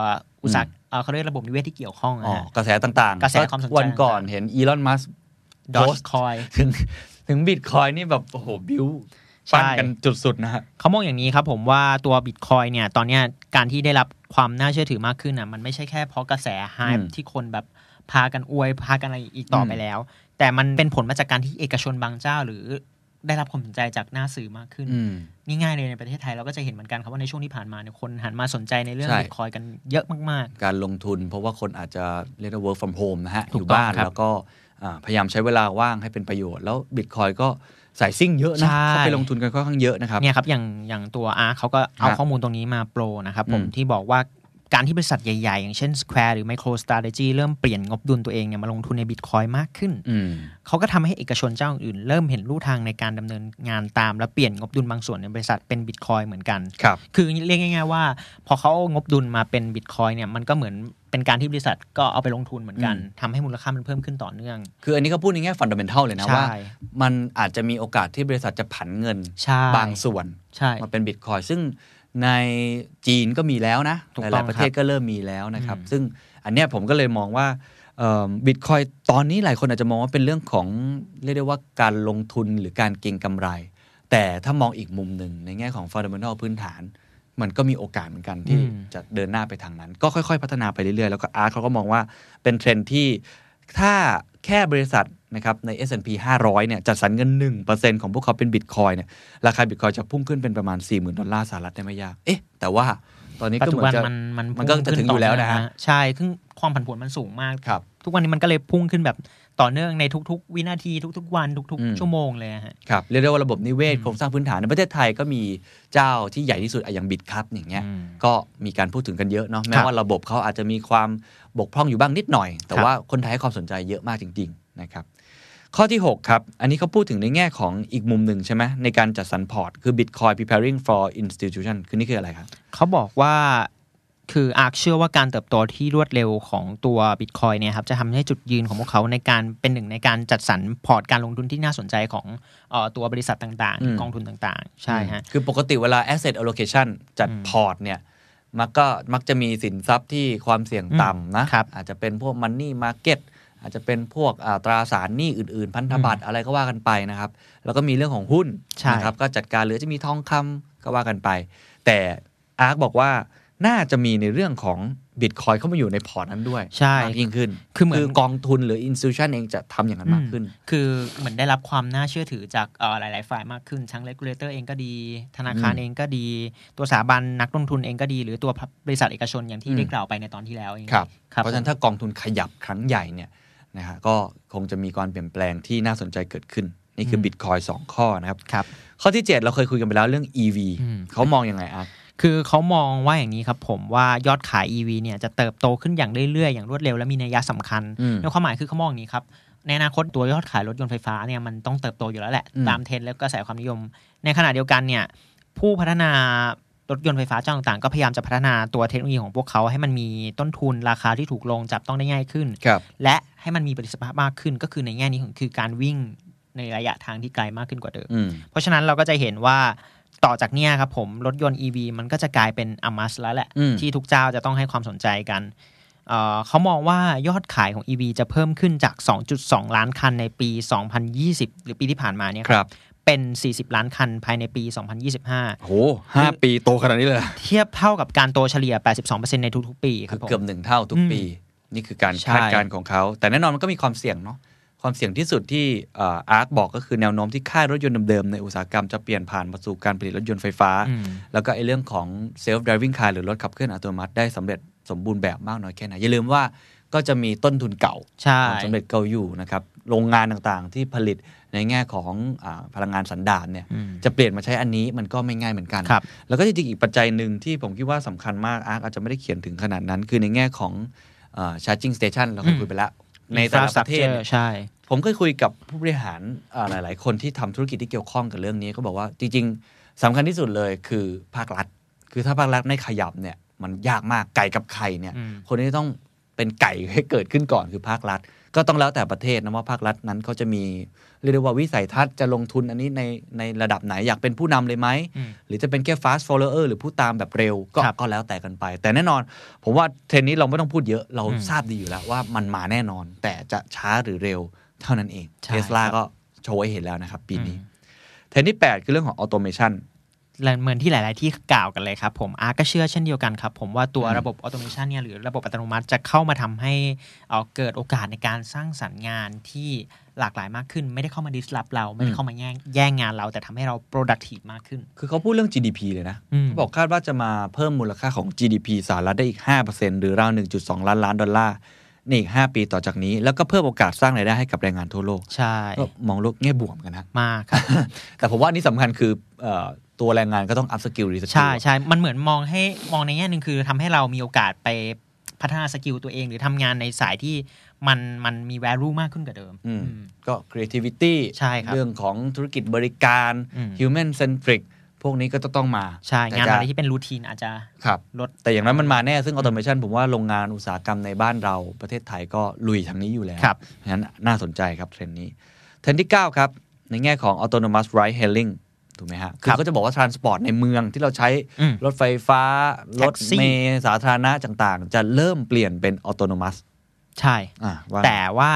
อุตสาหอืมเอ่อเขาเรียกระบบนิเวศที่เกี่ยวข้องอ๋อนะฮะกระแสต่างๆกระแสความสนใจวันก่อนเห็นอีลอนมัสดอโพชสต์คอยถึงถึงบิตคอยนี่แบบโอ้โหบิวใช่ ปั้นกันจุดสุดนะฮะเขามองอย่างนี้ครับผมว่าตัว Bitcoin เนี่ย ตอนเนี้ยการที่ได้รับความน่าเชื่อถือมากขึ้นอะมันไม่ใช่แค่เพราะกระแสไฮอืมที่คนแบบพากันอวยพากันอะไรอีกต่ออมไปแล้ว แต่มันเป็นผลมาจากการที่เอกชนบางเจ้า หรือได้รับความสนใจจากหน้าสื่อมากขึ้นอืมง่ายๆเลยในประเทศไทยเราก็จะเห็นเหมือนกันครับว่าในช่วงที่ผ่านมาเนี่ยคนหันมาสนใจในเรื่องใช่ Bitcoin กันเยอะมากการลงทุนเพราะว่าคนอาจจะเรียกว่า work from home นะฮะถูอกยู่ต้องบ้านครับแล้วก็อ่าพยายามใช้เวลาว่างให้เป็นประโยชน์ แล้วบิตคอยก็ สายซิ่งเยอะนะใช่เขาไปลงทุนกันค่อนข้างเยอะนะครับๆเนี่ยครับอย่างอย่างตัวอาร์เขาก็เอาฮะข้อมูลตรงนี้มาโปรนะครับผมอืมที่บอกว่าการที่บริษัทใหญ่ ๆ อย่างเช่น Square หรือ MicroStrategy เริ่มเปลี่ยนงบดุลตัวเองเนี่ยมาลงทุนใน Bitcoin มากขึ้นอืมเขาก็ทำให้เอกชนเจ้าอื่น เริ่มเห็นรูทางในการดำเนินงานตาม และเปลี่ยนงบดุลบางส่วนในบริษัทเป็นบิตคอยเหมือนกัน ครับ คือเรียกง่าย ๆ ว่า พอเขาเอางบดุลมาเป็นบิตคอยเนี่ยมันก็เหมือน เป็นการที่บริษัทก็เอาไปลงทุนเหมือนกันอืมทำให้มูลค่ามันเพิ่มขึ้นต่อเนื่อง คืออันนี้เขาพูดในแง่ฟันดัมเบลทัลเลยนะใช่ว่า มันอาจจะมีโอกาสที่บริษัทจะผันเงินใช่บางส่วนใช่มาเป็นบิตคอยซึ่งในจีนก็มีแล้วนะถูกต้ลาอยๆประเทศก็เริ่มมีแล้วนะครับอืมซึ่งอันเนี้ยผมก็เลยมองว่าบิตคอยตอนนี้หลายคนอาจจะมองว่าเป็นเรื่องของเรียกได้ว่าการลงทุนหรือการเก็งกำไร แต่ถ้ามองอีกมุมหนึ่งในแง่ของ fundamental พื้นฐาน มันก็มีโอกาสเหมือนกันที่อืมจะเดินหน้าไปทางนั้น ก็ค่อยๆ พัฒนาไปเรื่อยๆ แล้วก็ ARK เขาก็มองว่าเป็นเทรนด์ที่ถ้าแค่บริษัทนะครับใน S&P 500 เนี่ยจัดสรรเงิน 1%ของพวกเขาเป็นบิตคอยเนี่ยราคาบิตคอยจะพุ่งขึ้นเป็นประมาณ 40,000 ดอลลาร์สหรัฐได้ไม่ยาก เอ๊ะ แต่ว่าตอนนี้ปัจก็จุเหมือบันนจะมันมันมันก็จะถึงอยู่แล้วนะฮะ ใช่ซึ่งความผันผวนมันสูงมากครับทุกวันนี้มันก็เลยพุ่งขึ้นแบบ ต่อเนื่องในทุกๆ วินาทีทุก ๆ วันทุกอืมๆชั่วโมงเลยอะฮะครับเรียกได้ว่าระบบนิเวศอืมโครงสร้างพื้นฐานในประเทศไทยก็มีเจ้าที่ใหญ่ที่สุดอะอย่างบิตครับอย่างเงี้ยอืมก็มีการพูดถึงกันเยอะเนาะแม้ครับว่าระบบเขาอาจจะมีความบกพร่องอยู่บ้างนิดหน่อย แต่ครับว่าคนไทยให้ความสนใจเยอะมากจริง ๆ นะครับข้อที่ 6 ครับ อันนี้เขาพูดถึงในแง่ของอีกมุมหนึ่งใช่ไหมในการจัดสรรพอร์ต คือ Bitcoin preparing for institution คือนี่คืออะไรครับ เขาบอกว่า คือ ARK เชื่อว่าการเติบโตที่รวดเร็วของตัวบิตคอยเนี่ยครับจะทำให้จุดยืนของพวกเขาในการเป็นหนึ่งในการจัดสรรพอร์ตการลงทุนที่น่าสนใจของเออตัวบริษัทต่างๆอืมกองทุนต่างๆ ใช่ฮะคือปกติเวลา asset allocation จัดอืมพอร์ตเนี่ยมันก็มักจะมีสินทรัพย์ที่ความเสี่ยงต่ำนะครับอาจจะเป็นพวก money market อาจจะเป็นพวกอ่าตราสารหนี้อื่นๆ พันธบัตรอะไรก็ว่ากันไปนะครับ แล้วก็มีเรื่องของหุ้นใช่นะครับก็จัดการหรือจะมีทองคำก็ว่ากันไป แต่ ARK บอกว่า น่าจะมีในเรื่องของบิตคอยเข้ามาอยู่ในพอร์ตนั้นด้วยใช่มากยิ่งขึ้น คือเหมือนกองทุนหรือ institution เองจะทำอย่างนั้นมากขึ้นอืมคือเหมือนได้รับความน่าเชื่อถือจากเอ่อหลาย ๆ ฝ่ายมากขึ้น ทั้ง regulator เองก็ดี ธนาคารอืมเองก็ดี ตัวสถาบันนักลงทุนเองก็ดี หรือตัวบริษัทเอกชนอย่างที่อืมได้กล่าวไปในตอนที่แล้วเองครับครับเพราะฉะนั้นถ้ากองทุนขยับครั้งใหญ่เนี่ยนะฮะก็คงจะมีการเปลี่ยนแปลงที่น่าสนใจเกิดขึ้น นี่คือบิตคอยสองข้อนะครับครับข้อที่ 7 เราเคยคุยกันไปแล้วเรื่อง EV อืมเขามองยังไง ARK คือเขามองว่าอย่างนี้ครับผมว่ายอดขาย EV เนี่ยจะเติบโตขึ้นอย่างเรื่อยๆ อย่างรวดเร็วและมีนัยสำคัญอืมในความหมายคือเขามองอย่างนี้ครับในอนาคตตัวยอดขายรถยนต์ไฟฟ้าเนี่ยมันต้องเติบโตอยู่แล้วแหละอืมตามเทรนด์และกระแสความนิยม ในขณะเดียวกันเนี่ยผู้พัฒนารถยนต์ไฟฟ้าเจ้าต่างๆ ก็พยายามจะพัฒนาตัวเทคโนโลยีของพวกเขาให้มันมีต้นทุนราคาที่ถูกลงจับต้องได้ง่ายขึ้นครับและให้มันมีประสิทธิภาพมากขึ้นก็คือในแง่นี้ของคือการวิ่งในระยะทางที่ไกลมากขึ้นกว่าเดิมอืมเพราะฉะนั้นเราก็จะเห็นว่า ต่อจากเนี้ยครับผมรถยนต์ EV มันก็จะกลายเป็นอมัสแล้วแหละอืมที่ทุกเจ้าจะต้องให้ความสนใจกันเอ่อเขามองว่ายอดขายของ EV จะเพิ่มขึ้นจาก 2.2 ล้านคันในปี 2020 หรือปีที่ผ่านมาเนี่ยครับเป็น 40 ล้านคันภายในปี 2025 โหห้าปีโตขนาดนี้เลยเหรอเทียบเท่ากับการโตเฉลี่ย 82%ในทุกๆ ปีคคืรัอบผมเกือบหนึ่งเท่าทุกอืมปี นี่คือการใช่คาดการณ์ของเขา แต่แน่นอนมันก็มีความเสี่ยงเนาะ ความเสี่ยงที่สุดที่อาร์ตบอกก็คือแนวโน้มที่ค่ายรถยนต์เดิมๆในอุตสาหกรรมจะเปลี่ยนผ่านมาสู่การผลิตรถยนต์ไฟฟ้าอืมแล้วก็ไอ้เรื่องของ self driving car หรือรถขับเคลื่อนอัตโนมัติได้สำเร็จสมบูรณ์แบบมากน้อยแค่ไหน อย่าลืมว่าก็จะมีต้นทุนเก่าใช่ของสำเร็จเก่าอยู่นะครับ โรงงานต่างๆที่ผลิตในแง่ของอาพลังงานสันดาปเนี่ยอืมจะเปลี่ยนมาใช้อันนี้มันก็ไม่ง่ายเหมือนกันครับแล้วก็จริงๆอีกปัจจัยหนึ่งที่ผมคิดว่าสำคัญมากอาร์คอาจจะไม่ได้เขียนถึงขนาดนั้น คือในแง่ของอ่า charging station เราเคยคุยไปแล้ว ในแต่ละประเทศ Infrastructure ใช่ ผมเคยคุยกับผู้บริหารอ่าหลาย ๆ คนที่ทำธุรกิจที่เกี่ยวข้องกับเรื่องนี้ก็บอกว่าจริง ๆสำคัญที่สุดเลยคือภาครัฐ คือถ้าภาครัฐไม่ขยับเนี่ย มันยากมากไก่กับไข่เนี่ยอืมคนที่ต้องเป็นไก่ให้เกิดขึ้นก่อนคือภาครัฐ ก็ต้องแล้วแต่ประเทศนะว่าภาครัฐนั้นเขาจะมี เรียกได้ว่าวิสัยทัศน์จะลงทุนอันนี้ในในระดับไหนอยากเป็นผู้นำเลยไหมอืมหรือจะเป็นแค่ fast follower หรือผู้ตามแบบเร็วก็ครับก็แล้วแต่กันไป แต่แน่นอน ผมว่าเทรนด์นี้เราไม่ต้องพูดเยอะเราอืมทราบดีอยู่แล้วว่ามันมาแน่นอน แต่จะช้าหรือเร็วเท่านั้นเองใช่เทสลาครับก็โชว์ให้เห็นแล้วนะครับ ปีนี้อืมเทรนด์ที่ 8 คือเรื่องของ automation และเหมือนที่หลาย ๆ ที่กล่าวกันเลยครับผม ARK ก็เชื่อเช่นเดียวกันครับ ผมว่าตัวอืมระบบ automation เนี่ยหรือระบบอัตโนมัติจะเข้ามาทำให้เอ่อเกิดโอกาสในการสร้างสรรค์งานที่ หลากหลายมากขึ้น ไม่ได้เข้ามา disrupt เรา ไม่ได้เข้ามาแย่งแย่งงานเรา แต่ทำให้เรา productive มากขึ้น คือเขาพูดเรื่อง GDP เลยนะอืมเขาบอกคาดว่าจะมาเพิ่มมูลค่าของ GDP สหรัฐได้อีก 5%หรือราว 1.2 ล้านล้านดอลลาร์ในอีก 5 ปีต่อจากนี้ แล้วก็เพิ่มโอกาสสร้างรายได้ให้กับแรงงานทั่วโลก ใช่ก็มองโลกแง่บวกกันนะมากครับ แต่ผมว่าอันนี้สำคัญคือเอ่อตัวแรงงานก็ต้อง up skill re skill ใช่ใช่มันเหมือนมองให้มองในแง่หนึ่งคือทำให้เรามีโอกาสไปพัฒนาสกิลตัวเองหรือทำงานในสายที่ มันมันมี value มากขึ้นกว่าเดิมอืมอืมก็ creativity ใช่ครับเรื่องของธุรกิจบริการอืม human centric พวกนี้ก็จะต้องมา ใช่แต่งานจะอะไรที่เป็นรูทีนอาจจะครับลดแต่อย่างนั้นมันมาแน่ ซึ่ง automation ผมว่าโรงงานอุตสาหกรรมในบ้านเราประเทศไทยก็ลุยทางนี้อยู่แล้วครับเพราะฉะนั้นน่าสนใจครับเทรนด์นี้ เทรนด์ที่ 9 ครับ ในแง่ของ autonomous ride hailing ถูกไหมฮะ คือก็จะบอกว่า transport ในเมืองที่เราใช้อืมรถไฟฟ้า รถ Taxi เมล์สาธารณะต่างๆ จะเริ่มเปลี่ยนเป็น autonomous ใช่อะว่าแต่ว่า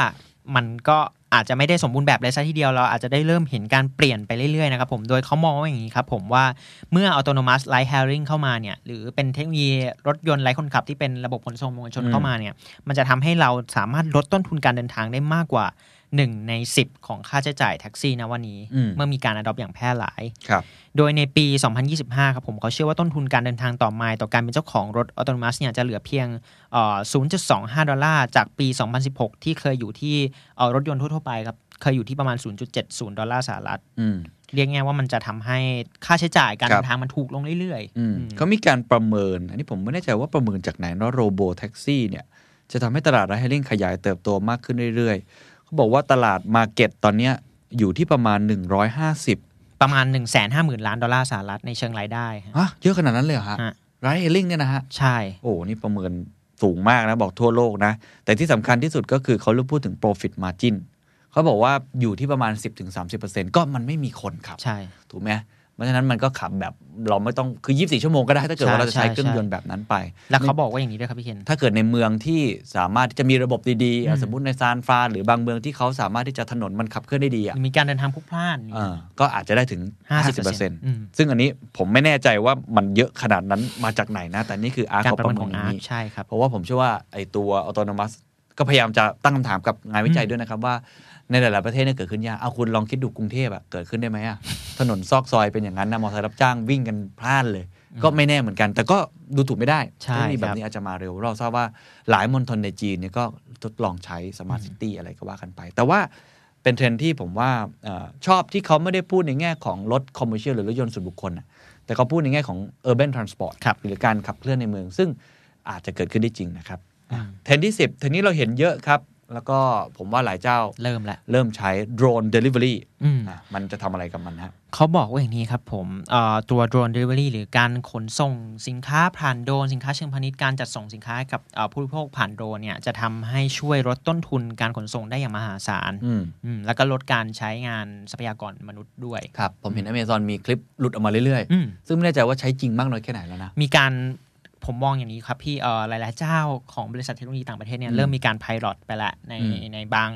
มันก็อาจจะไม่ได้สมบูรณ์แบบเลยซะทีเดียวเราอาจจะได้เริ่มเห็นการเปลี่ยนไปเรื่อยๆนะครับผมโดยเขามองว่าอย่างนี้ครับผมว่าเมื่อ autonomous ride hailing เข้ามาเนี่ยหรือเป็นเทคโนโลยีรถยนต์ไร้คนขับที่เป็นระบบขนส่งมวลชนเข้ามาเนี่ยมันจะทำให้เราสามารถลดต้นทุนการเดินทางได้มากกว่า 1 ใน 10 ของค่าใช้จ่ายแท็กซี่นะวันนี้อืมเมื่อมีการ adopt อย่างแพร่หลายครับโดยในปี 2025 ครับผมเขาเชื่อว่าต้นทุนการเดินทางต่อไมล์ต่อการเป็นเจ้าของรถออโตนมัสเนี่ยจะเหลือเพียงเอ่อ0.25 ดอลลาร์จากปี 2016 ที่เคยอยู่ที่เอ่อรถยนต์ทั่วๆไปครับเคยอยู่ที่ประมาณ 0.70 ดอลลาร์สหรัฐอืมเรียกง่ายว่ามันจะทำให้ค่าใช้จ่ายการครับเดินทางมันถูกลงเรื่อยอืมอืมเขามีการประเมิน อันนี้ผมไม่แน่ใจว่าประเมินจากไหนเนาะ robotaxi เนี่ยจะทำให้ตลาด ride hailing ขยายเติบโตมากขึ้นเรื่อยๆ เขาบอกว่าตลาด marketตอนเนี้ยอยู่ที่ประมาณ 150ประมาณ 150,000 ล้านดอลลาร์สหรัฐในเชิงรายได้ฮะฮะเยอะขนาดนั้นเลยเหรอฮะฮะ ride hailing เนี่ยนะฮะ ใช่ โอ้ นี่ประเมินสูงมากนะ บอกทั่วโลกนะ แต่ที่สำคัญที่สุดก็คือเขาเริ่มพูดถึง profit margin เขาบอกว่าอยู่ที่ประมาณ 10-30%ก็มันไม่มีคนขับ ใช่ ถูกไหม เพราะฉะนั้นมันก็ขับแบบเราไม่ต้องคือ 24 ชั่วโมงก็ได้ถ้าเกิดว่าเราจะใช้ใช่เครื่องใช่ยนต์แบบนั้นไป แล้วเขาบอกว่าอย่างนี้ด้วยครับพี่เคนถ้าเกิดในเมืองที่สามารถที่จะมีระบบดีๆอะอืมสมมติในซานฟรานหรือบางเมืองที่เขาสามารถที่จะถนนมันขับเคลื่อนได้ดีหอะรือมีการเดินทางพลุกพล่านเออก็อาจจะได้ถึง50% 50%ซึ่งอันนี้ผมไม่แน่ใจว่ามันเยอะขนาดนั้นมาจากไหนนะ แต่นี่คืออาร์การเขาประประเมินเมิขอนงอย่างอาร์นี้ใช่ครับเพราะว่าผมเชื่อว่าไอ้ตัวอัตโนมัติก็พยายามจะตั้งคำถามกับงานวิจัยด้วยนะครับว่า ในหลาย ๆ ประเทศเนี่ยเกิดขึ้นยากเอาคุณลองคิดดูกรุงเทพอะเกิดขึ้นได้ไหมอะถนนซอกซอยเป็นอย่างนั้นนะมอเตอร์ไซค์รับจ้างวิ่งกันพล่านเลย ก็ไม่แน่เหมือนกัน แต่ก็ดูถูกไม่ได้ใช่เทคโนโลยีแบบนี้ครับอาจจะมาเร็ว เราทราบว่าหลายมณฑลในจีนเนี่ยก็ทดลองใช้ smart city อะไรก็ว่ากันไป แต่ว่าเป็นเทรนด์ที่ผมว่าเออชอบที่เขาไม่ได้พูดในแง่ของรถ commercial หรือรถยนต์ส่วนบุคคลนะแต่เขาพูดในแง่ของ urban transport ครับหรือการขับเคลื่อนในเมือง ซึ่งอาจจะเกิดขึ้นได้จริงนะครับอืมเทรนด์ที่ 10เทรนด์นี้เราเห็นเยอะครับ แล้วก็ผมว่าหลายเจ้าเริ่มแล้ว เริ่มใช้โดรนเดลิเวอรี่อืมมันจะทำอะไรกับมันฮะเขาบอกว่าอย่างนี้ครับผมเอ่อตัว drone delivery หรือการขนส่งสินค้าผ่านโดรนสินค้าเชิงพาณิชย์การจัดส่งสินค้าให้กับเอ่อผู้บริโภคผ่านโดรนเนี่ยจะทำให้ช่วยลดต้นทุนการขนส่งได้อย่างมหาศาลอืมอืมแล้วก็ลดการใช้งานทรัพยากรมนุษย์ด้วย ครับ ผมเห็น Amazon มีคลิปหลุดออกมาเรื่อยอืมๆซึ่งไม่แน่ใจว่าใช้จริงมากน้อยแค่ไหนแล้วนะ มีการ ผมมองอย่างนี้ครับพี่เอ่อหลาย ๆ เจ้าของบริษัทเทคโนโลยีต่างประเทศเนี่อืยมเริ่มมีการไพลอตไปละในอืมในบาง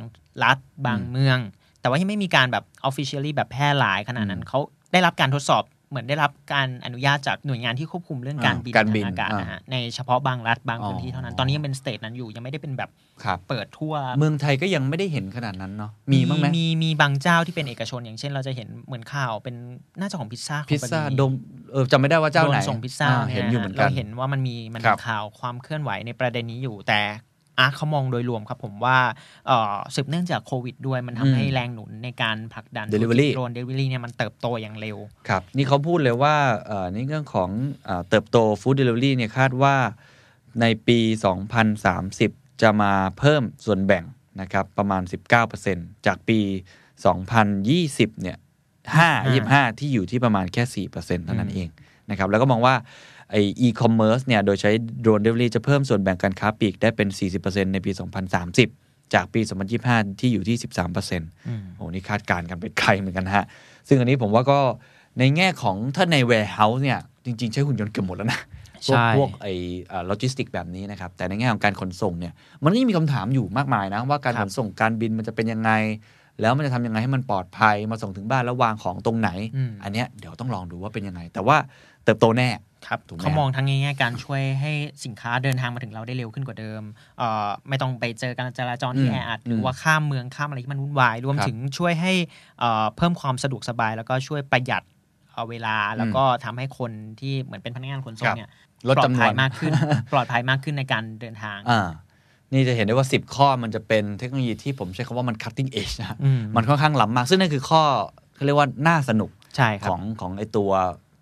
รัฐบางอืมเมือง แต่ว่ายังไม่มีการแบบ officially แบบแพร่หลายขนาดนั้นอืมเขาได้รับการทดสอบ เหมือนได้รับการอนุญาตจากหน่วยงานที่ควบคุมเรื่องการอ่าบินการบินทางอากาศอ่านะฮะในเฉพาะบางรัฐบางอ๋อพื้นที่เท่านั้น ตอนนี้ยังเป็นสเตทนั้นอยู่ยังไม่ได้เป็นแบบครับเปิดทั่ว เมืองไทยก็ยังไม่ได้เห็นขนาดนั้นเนาะมีบ้างไหมมีมีบางเจ้าที่เป็นเอกชน อย่างเช่น เราจะเห็นเหมือนข่าวเป็นน่าจะของพิซซ่าพิซซ่าดมเออจำไม่ได้ว่าเจ้าไหนส่งพิซซ่าอ่เห็นอยู่เหมือนกันเราเห็นว่ามันมีครับมันมีข่าวความเคลื่อนไหวในประเด็นนี้อยู่แต่ ARK เขามองโดยรวมครับผมว่าเอ่อสืบเนื่องจากโควิดด้วยมันทำให้แรงหนุนในการผลักดัน Delivery โดรนเดลิเวอรี่เนี่ยมันเติบโตอย่างเร็ว ครับ นี่เขาพูดเลยว่าเอ่อนี่เรื่องของเออเติบโต food delivery เนี่ยคาดว่าในปี 2030 จะมาเพิ่มส่วนแบ่งนะครับประมาณ 19%จากปี 2020เนี่ย5 25 ที่อยู่ที่ประมาณแค่ 4%เท่านั้นเองนะครับแล้วก็มองว่า ไออีคอมเมิร์ซเนี่ยโดยใช้ drone delivery จะเพิ่มส่วนแบ่งการค้าปลีกได้เป็น 40%ในปี 2030 จากปี 2025 ที่อยู่ที่ 13%โอ้นี่คาดการณ์กันไปไกลเหมือนกันนะฮะ ซึ่งอันนี้ผมว่าก็ในแง่ของถ้าใน warehouse เนี่ยจริง ๆ ใช้หุ่นยนต์เกือบหมดแล้วนะพวกใช่พวกไอ้โลจิสติกแบบนี้นะครับ แต่ในแง่ของการขนส่งเนี่ย มันก็ยังมีคำถามอยู่มากมายนะ ว่าการครัขบนส่งการบินมันจะเป็นยังไง แล้วมันจะทำยังไงให้มันปลอดภัยมาส่งถึงบ้านแล้ววางของตรงไหนอืมอันเนี้ยเดี๋ยวต้องลองดูว่าเป็นยังไง แต่ว่าเติบโตแน่ ครับถูกไหมเขามองทั้งแง่ๆการช่วยให้สินค้าเดินทางมาถึงเราได้เร็วขึ้นกว่าเดิมเอ่อไม่ต้องไปเจอการจราจรที่อืมแออัดหรือมว่าข้ามเมืองข้ามอะไรที่มันวุ่นวาย รวมครับถึงช่วยให้เอ่อเพิ่มความสะดวกสบาย แล้วก็ช่วยประหยัดเอ่อเวลาแล้วก็ทำให้คนที่เหมือนเป็นพนักงานขนส่ครังบเนี่ยลดปลอดจำนภัวยนมากขึ้น ปลอดภัยมากขึ้นในการเดินทางอ่านี่จะเห็นได้ว่า 10 ข้อมันจะเป็นเทคโนโลยีที่ผมใช้คำว่ามัน cutting edge นะอืมมันค่อนข้างล้ำมาก ซึ่งนั่นคือข้อเขาเรียกว่าน่าสนุกใช่คขรับองของไอตัว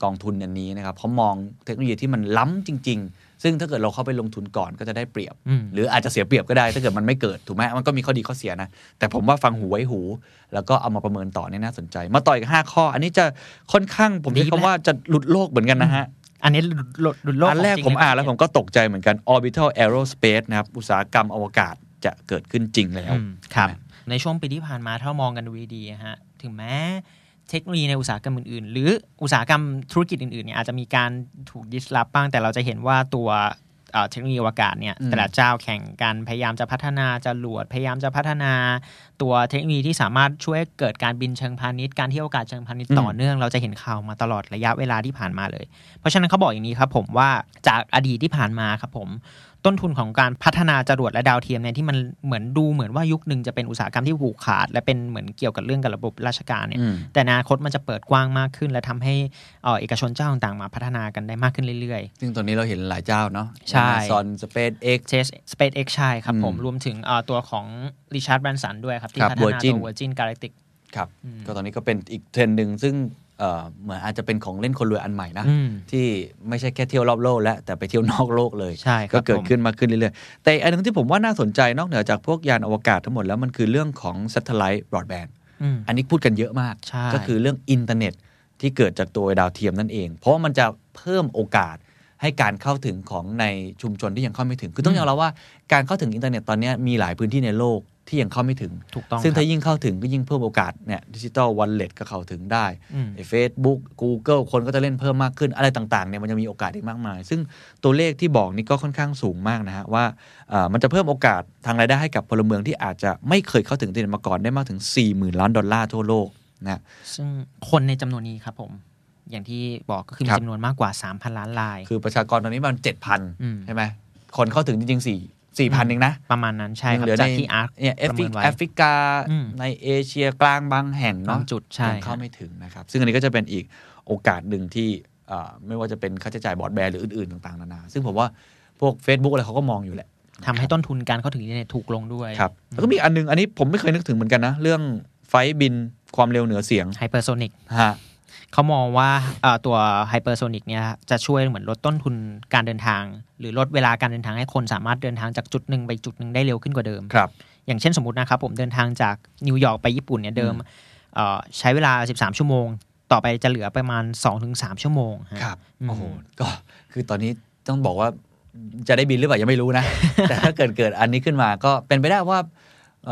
กองทุนอันนี้นะครับเขามองเทคโนโลยีที่มันล้ำจริง ๆ ซึ่งถ้าเกิดเราเข้าไปลงทุนก่อนก็จะได้เปรียบอืมหรืออาจจะเสียเปรียบก็ได้ถ้าเกิดมันไม่เกิดถูกไหมมันก็มีข้อดีข้อเสียนะ แต่ผมว่าฟังหูไว้หู แล้วก็เอามาประเมินต่อเนี่ยน่าสนใจ มาต่ออีกห้าข้อ อันนี้จะค่อนข้างผมใช้คำว่าจะหลุดโลกเหมือนกันนะฮะอันนี้หลุดหลุดหลุดโลกอันแรกขงจผมเยอ่านแล้วผมก็ตกใจเหมือนกัน orbital aerospace นะครับอุตสาหกรรมอวกาศจะเกิดขึ้นจริงแล้วอืมครับใช่ไหมในช่วงปีที่ผ่านมาถ้ามองกันดูดีๆฮะถึงแม้ เทคโนโลยีในอุตสาหกรรมอื่นๆ หรืออุตสาหกรรมธุรกิจอื่นๆเนี่ยอาจจะมีการถูกดิสลอฟบ้าง แต่เราจะเห็นว่าตัวเอ่อเทคโนโลยีอวกาศเนี่ยอืมแต่ละเจ้าแข่งกันพยายามจะพัฒนาจรวดพยายามจะพัฒนาตัวเทคโนโลยีที่สามารถช่วยให้เกิดการบินเชิงพาณิชย์การเที่ยวอากาศเชิงพาณิชย์ต่อเนื่องเราจะเห็นข่าวมาตลอดระยะเวลาที่ผ่านมาเลย เพราะฉะนั้นเขาบอกอย่างนี้ครับผมว่าจากอดีตที่ผ่านมาครับผม ต้นทุนของการพัฒนาจรวดและดาวเทียมเนี่ยที่มันเหมือนดูเหมือนว่ายุคหนึ่งจะเป็นอุตสาหกรรมที่ผูกขาด และเป็นเหมือนเกี่ยวกับเรื่องกับระบบราชการเนี่ยอืมแต่ในอนาคตมันจะเปิดกว้างมากขึ้น และทำให้เอ่อเอกชนเจ้าต่างๆมาพัฒนากันได้มากขึ้นเรื่อยซึ่งตอนนี้เราเห็นหลายเจ้าเนาะใช่ซอน SpaceX ๆ Chase SpaceX ใช่ครับผมอืมรวมถึงเอ่อตัวของ Richard Branson ด้วยครับที่ครับพัฒนา Virgin ตัว Virgin Galactic ครับอืมก็ตอนนี้ก็เป็นอีกเทรนด์หนึ่งซึ่ง เอ่อเหมือนอาจจะเป็นของเล่นคนรวยอันใหม่นะอืมที่ไม่ใช่แค่เที่ยวรอบโลกแล้วแต่ไปเที่ยวนอกโลกเลยใช่ครับก็เกิดผมขึ้นมากขึ้นเรื่อยๆ แต่อีกอันหนึงที่ผมว่าน่าสนใจนอกเหนือจากพวกยานอวกาศทั้งหมดแล้วมันคือเรื่องของ Satellite Broadband อืมอันนี้พูดกันเยอะมากใช่ก็คือเรื่องอินเทอร์เน็ตที่เกิดจากตัวดาวเทียมนั่นเอง เพราะว่ามันจะเพิ่มโอกาสให้การเข้าถึงของในชุมชนที่ยังเข้าไม่ถึง คือต้องยอมรับว่าการเข้าถึงอินเทอร์เน็ตตอนนี้มีหลายพื้นที่ในโลก ที่ยังเข้าไม่ถึง ถูกต้อง ครับซึ่งถ้ายิ่งเข้าถึงก็ยิ่งเพิ่มโอกาสเนี่ย digital wallet ก็เข้าถึงได้อืมเฟซบุ๊ก Google คนก็จะเล่นเพิ่มมากขึ้นอะไรต่างๆเนี่ยมันจะมีโอกาสอีกมากมาย ซึ่งตัวเลขที่บอกนี่ก็ค่อนข้างสูงมากนะฮะว่าเอ่อมันจะเพิ่มโอกาสทางรายได้ให้กับพลเมืองที่อาจจะไม่เคยเข้าถึงอินเทอร์เน็ตมาก่อนได้มากถึง 40,000 ล้านดอลลาร์ทั่วโลกนะซึ่งคนในจำนวนนี้ครับผมอย่างที่บอกก็คือมีครับจำนวนมากกว่า 3,000 ล้านราย คือประชากรตอนนี้มันอืม7,000ใช่ไหมคนเข้าถึงจริงๆ 4 4,000เองนะ ประมาณนั้นใช่ครับเหลือจากในที่ ARK เนี่ยประเมินไว้แอฟริกาอืมในเอเชียกลางบางแห่งเนาะบางจุดใช่ยังเข้าไม่ถึงนะครับ ซึ่งอันนี้ก็จะเป็นอีกโอกาสหนึ่งที่เอ่อไม่ว่าจะเป็นค่าใช้จ่ายบอร์ดแบร์หรืออื่นๆต่างๆนานาซึ่งผมว่าพวก Facebook อะไรเขาก็มองอยู่แหละทำให้ต้นทุนการเข้าถึงอินเทอร์เน็ตถูกลงด้วยครับแล้วก็มีอันนึง อันนี้ผมไม่เคยนึกถึงเหมือนกันนะ เรื่องflight บินความเร็วเหนือเสียงไฮเปอร์โซนิกฮะ เขามองว่าเอ่อตัว hypersonic เนี่ยจะช่วยเหมือนลดต้นทุนการเดินทาง หรือลดเวลาการเดินทางให้คนสามารถเดินทางจากจุดหนึ่งไปจุดหนึ่งได้เร็วขึ้นกว่าเดิมครับอย่างเช่นสมมตินะครับผมเดินทางจากนิวยอร์กไปญี่ปุ่นเนี่ยเดิมเอ่อใช้เวลา 13 ชั่วโมง ต่อไปจะเหลือประมาณ 2-3 ชั่วโมงฮะครับอืมโอ้โหก็คือตอนนี้ต้องบอกว่าจะได้บินหรือเปล่ายังไม่รู้นะ แต่ถ้าเกิดเกิดอันนี้ขึ้นมาก็เป็นไปได้ว่าเอ่อ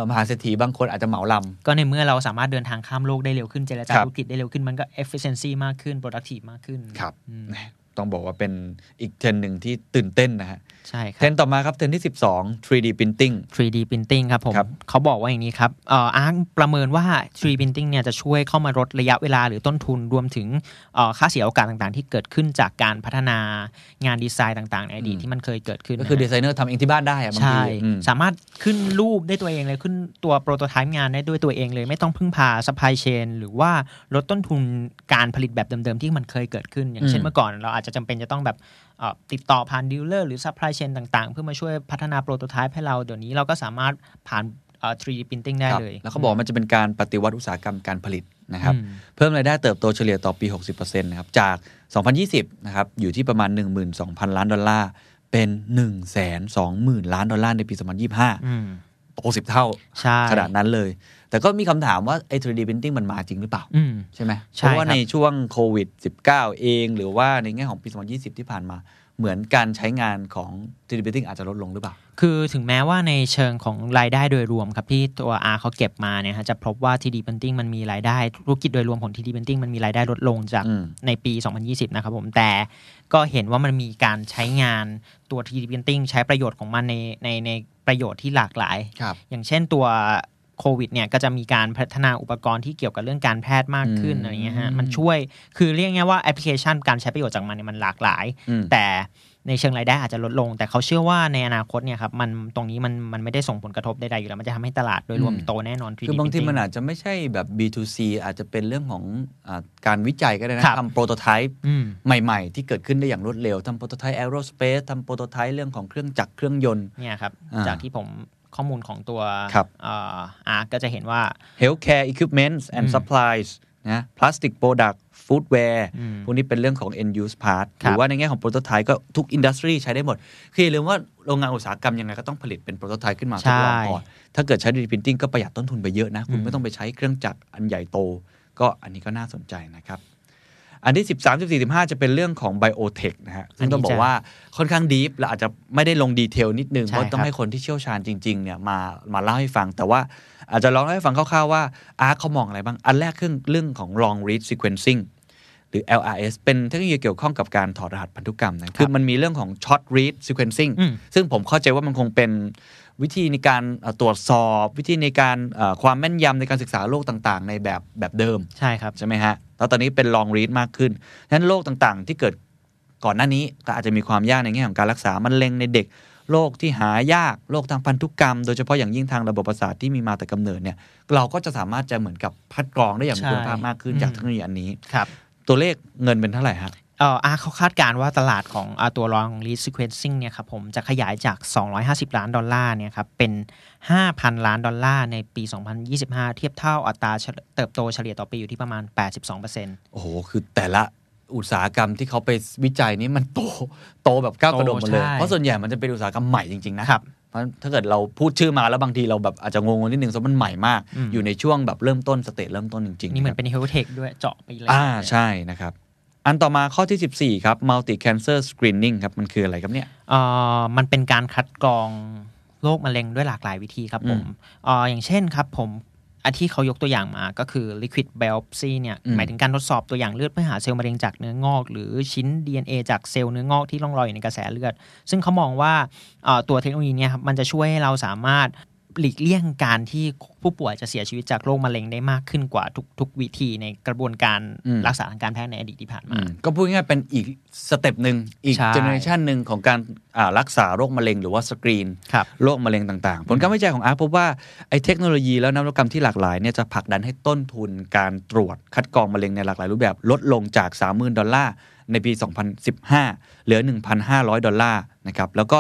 มหาเศรษฐีบางคนอาจจะเหมาลำ ก็ในเมื่อเราสามารถเดินทางข้ามโลกได้เร็วขึ้น เจรจาครับธุรกิจได้เร็วขึ้น มันก็ efficiency มากขึ้น productive มากขึ้น ครับอืมต้องบอกว่าเป็นอีกเทรนด์หนึ่งที่ตื่นเต้นนะฮะ ใช่ครับเทรนด์ต่อมาครับเทรนด์ที่ 12 3D printing 3D printing ครับผมครับเขาบอกว่าอย่างนี้ครับเอ่อ ARK ประเมินว่า 3D printing เนี่ยจะช่วยเข้ามาลดระยะเวลาหรือต้นทุนรวมถึงเอ่อค่าเสียโอกาสต่างๆ ที่เกิดขึ้นจากการพัฒนางานดีไซน์ต่างๆในอดีตอืมที่มันเคยเกิดขึ้น ก็คือนะฮะไซเนอร์ทำเองที่บ้านได้อะใช่บางทีอืมสามารถขึ้นรูปได้ตัวเองเลยขึ้นตัว prototype งานได้ด้วยตัวเองเลย ไม่ต้องพึ่งพา supply chain หรือว่าลดต้นทุนการผลิตแบบเดิมๆที่มันเคยเกิดขึ้น อย่างเช่นอืมเมื่อก่อนเราอาจจะจำเป็นจะต้องแบบเอ่อ ติดต่อผ่าน dealer หรือ supply chain ต่างๆ เพื่อมาช่วยพัฒนา prototype ให้เราเดี๋ยวนี้เราก็สามารถผ่านเอ่อ 3D printing ได้ครับเลย แล้วเขาบอกว่ามันจะเป็นการปฏิวัติอุตสาหกรรมการผลิตนะครับอืมเพิ่มรายได้เติบโตเฉลี่ยต่อปี 60%นะครับ จาก 2020 นะครับ อยู่ที่ประมาณ 12,000 ล้านดอลลาร์ เป็น 120,000 ล้านดอลลาร์ในปี 2025อืมโต 10 เท่าใช่ขนาดนั้นเลย แต่ก็มีคำถามว่าไอ้ 3D printing มันมาจริงหรือเปล่าอืมใช่ไหมใช่เพราะว่าครับในช่วงโควิด -19 เอง หรือว่าในแง่ของปี 2020 ที่ผ่านมา เหมือนการใช้งานของ 3D printing อาจจะลดลงหรือเปล่า คือถึงแม้ว่าในเชิงของรายได้โดยรวมครับที่ตัว R เขาเก็บมาเนี่ยฮะจะพบว่า 3D Printing มันมีรายได้ธุรกิจโดยรวมของ 3D Printing มันมีรายได้ลดลงจากอืมในปี 2020 นะครับผมแต่ก็เห็นว่ามันมีการใช้งานตัว 3D Printing ใช้ประโยชน์ของมันในในในประโยชน์ที่หลากหลายครับอย่างเช่นตัว โควิดเนี่ยก็จะมีการพัฒนาอุปกรณ์ที่เกี่ยวกับเรื่องการแพทย์มากขึ้นอืมอะไรเงี้ยฮะมันช่วยคือเรียกง่ายๆว่าแอปพลิเคชันการใช้ประโยชน์จากมันเนี่ยมันหลากหลายอืมแต่ในเชิงรายได้อาจจะลดลง แต่เขาเชื่อว่าในอนาคตเนี่ยครับมันตรงนี้มันมันไม่ได้ส่งผลกระทบใดๆอยู่แล้ว มันจะทำให้ตลาดโดยรวมอืมโตแน่นอน 3D คือบางที printing มันอาจจะไม่ใช่แบบ B2C อาจจะเป็นเรื่องของอ่าการวิจัยก็ได้นะครับทำ prototype อืมใหม่ๆ ที่เกิดขึ้นได้อย่างรวดเร็วทำ prototype aerospace ทำ prototype เรื่องของเครื่องจักรเครื่องยนต์เนี่ยครับอ่าจากที่ผม ข้อมูลของตัวครับเอ่อ ARK ก็จะเห็นว่า healthcare equipments and อืม supplies นะ plastic product footwear อืมพวกนี้เป็นเรื่องของ end use part ครับรือว่าในแง่ของ prototype ก็ทุก industry ใช้ได้หมด คืออย่าลืมว่าโรงงานอุตสาหกรรมยังไงก็ต้องผลิตเป็น prototype ขึ้นมาทดลองก่อน ถ้าเกิดใช้ 3D printing ก็ประหยัดต้นทุนไปเยอะนะ คุณไม่ต้องไปใช้เครื่องจักรอันใหญ่โต ก็อันนี้ก็น่าสนใจนะครับ อันที่ 13 14 15 จะเป็นเรื่องของ biotech นะฮะซึ่งต้องบอกว่าค่อนข้างดีฟและอาจจะไม่ได้ลงดีเทลนิดนึงใช่เพราะต้องครับให้คนที่เชี่ยวชาญจริงๆเนี่ยมามาเล่าให้ฟัง แต่ว่าอาจจะลองเล่าให้ฟังคร่าวๆว่าอาร์เขามองอะไรบ้าง อันแรกคือเรื่องของ long read sequencing หรือ LRS เป็นเทคโนโลยีเกี่ยวข้องกับการถอดรหัสพันธุกรรมนะคือมันมีเรื่องของ short read sequencing อืมซึ่งผมเข้าใจว่ามันคงเป็นวิธีในการเอ่อตรวจสอบ วิธีในการเอ่อความแม่นยำในการศึกษาโรคต่างๆ ในแบบแบบเดิม ใช่ครับ ใช่ไหมฮะ แล้วตอนนี้เป็น long read มากขึ้นฉะนั้นโรคต่างๆ ที่เกิดก่อนหน้านี้ก็อาจจะมีความยากในแง่ของการรักษามะเร็งในเด็กโรคที่หายากโรคทางพันธุกรรม โดยเฉพาะอย่างยิ่งทางระบบประสาทที่มีมาแต่กำเนิดเนี่ยเราก็จะสามารถจะเหมือนกับพัดกรองได้อย่างมีใช่คุณภาพมากขึ้นอืมจากเทคโนโลยีอันนี้ครับตัวเลขเงินเป็นเท่าไหร่ฮะ เอ่ออาร์เขาคาดการณ์ว่าตลาดของอาตัว long read sequencing เนี่ยครับผมจะขยายจาก 250 ล้านดอลลาร์เนี่ยครับเป็น 5,000 ล้านดอลลาร์ในปี 2025 เทียบเท่าอัตราเฉลเติบโตเฉลี่ยต่อปีอยู่ที่ประมาณ 82%โอ้โห คือแต่ละอุตสาหกรรมที่เขาไปวิจัยนี้มันโตโตแบบก้าวกระโดดหมดเลยใช่เพราะส่วนใหญ่มันจะเป็นอุตสาหกรรมใหม่จริง ๆ นะครับเพราะถ้าเกิดเราพูดชื่อมาแล้วบางทีเราแบบอาจจะงงๆนิดนึงเพราะมันใหม่มากอืมอยู่ในช่วงแบบเริ่มต้น stage เริ่มต้นจริงๆนี่เหมือะนครับเป็น health tech ด้วยเจาะไปเลยอ่าใช่นะครับ อันต่อมาข้อที่ 14 ครับ multi cancer screening ครับ มันคืออะไรครับเนี่ยเอ่อมันเป็นการคัดกรองโรคมะเร็งด้วยหลากหลายวิธีครับผมอืมเอ่ออย่างเช่นครับผมอันที่เขายกตัวอย่างมาก็คือ liquid biopsy เนี่ยอืมหมายถึงการทดสอบตัวอย่างเลือดเพื่อหาเซลล์มะเร็งจากเนื้องอก หรือชิ้น DNA จากเซลล์เนื้องอกที่ร่องรอยอยู่ในกระแสเลือด ซึ่งเขามองว่าเอ่อตัวเทคโนโลยีเนี่ยครับมันจะช่วยให้เราสามารถ หลีกเลี่ยงการที่ผู้ป่วยจะเสียชีวิตจากโรคมะเร็งได้มากขึ้นกว่าทุกทุกวิธีในกระบวนการอืมรักษาทางการแพทย์ในอดีตที่ผ่านมาอืมก็พูดง่ายๆเป็นอีก step หนึ่งอีกใช่เจเนอเรชันหนึ่งของการอ่ารักษาโรคมะเร็งหรือว่าสกรีนครับโรคมะเร็งต่างๆ ผลการวิจัยของ ARK พบว่าไอ้เทคโนโลยีแล้วนวัตกรรมที่หลากหลายเนี่ยจะผลักดันให้ต้นทุนการตรวจคัดกรองมะเร็งในหลากหลายรูปแบบลดลงจาก 30,000 ดอลลาร์ในปี 2015 เหลือ 1,500 ดอลลาร์นะครับแล้วก็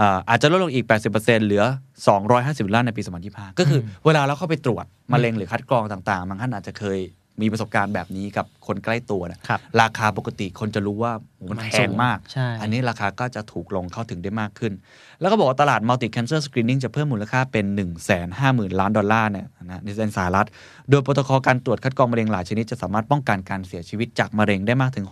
อ่าอาจจะลดลงอีก 80%เหลือ 250ดอลลาร์ในปี 2025 ก็คือเวลาเราเข้าไปตรวจมะเร็งหรือคัดกรองต่างๆบางท่านอาจจะเคยมีประสบการณ์แบบนี้กับคนใกล้ตัวนะครับราคาปกติคนจะรู้ว่าโอ้โหมันมันแพงสูงมากใช่อันนี้ราคาก็จะถูกลงเข้าถึงได้มากขึ้น แล้วก็บอกว่าตลาด multi cancer screening จะเพิ่มมูลค่าเป็น 1 5 0 0 0 0 ล้านดอลลาร์เนี่ยนะในสหรัฐ โดยโปรโตคอลการตรวจคัดกรองมะเร็งหลายชนิดจะสามารถป้องกันการเสียชีวิตจากมะเร็งได้มากถึง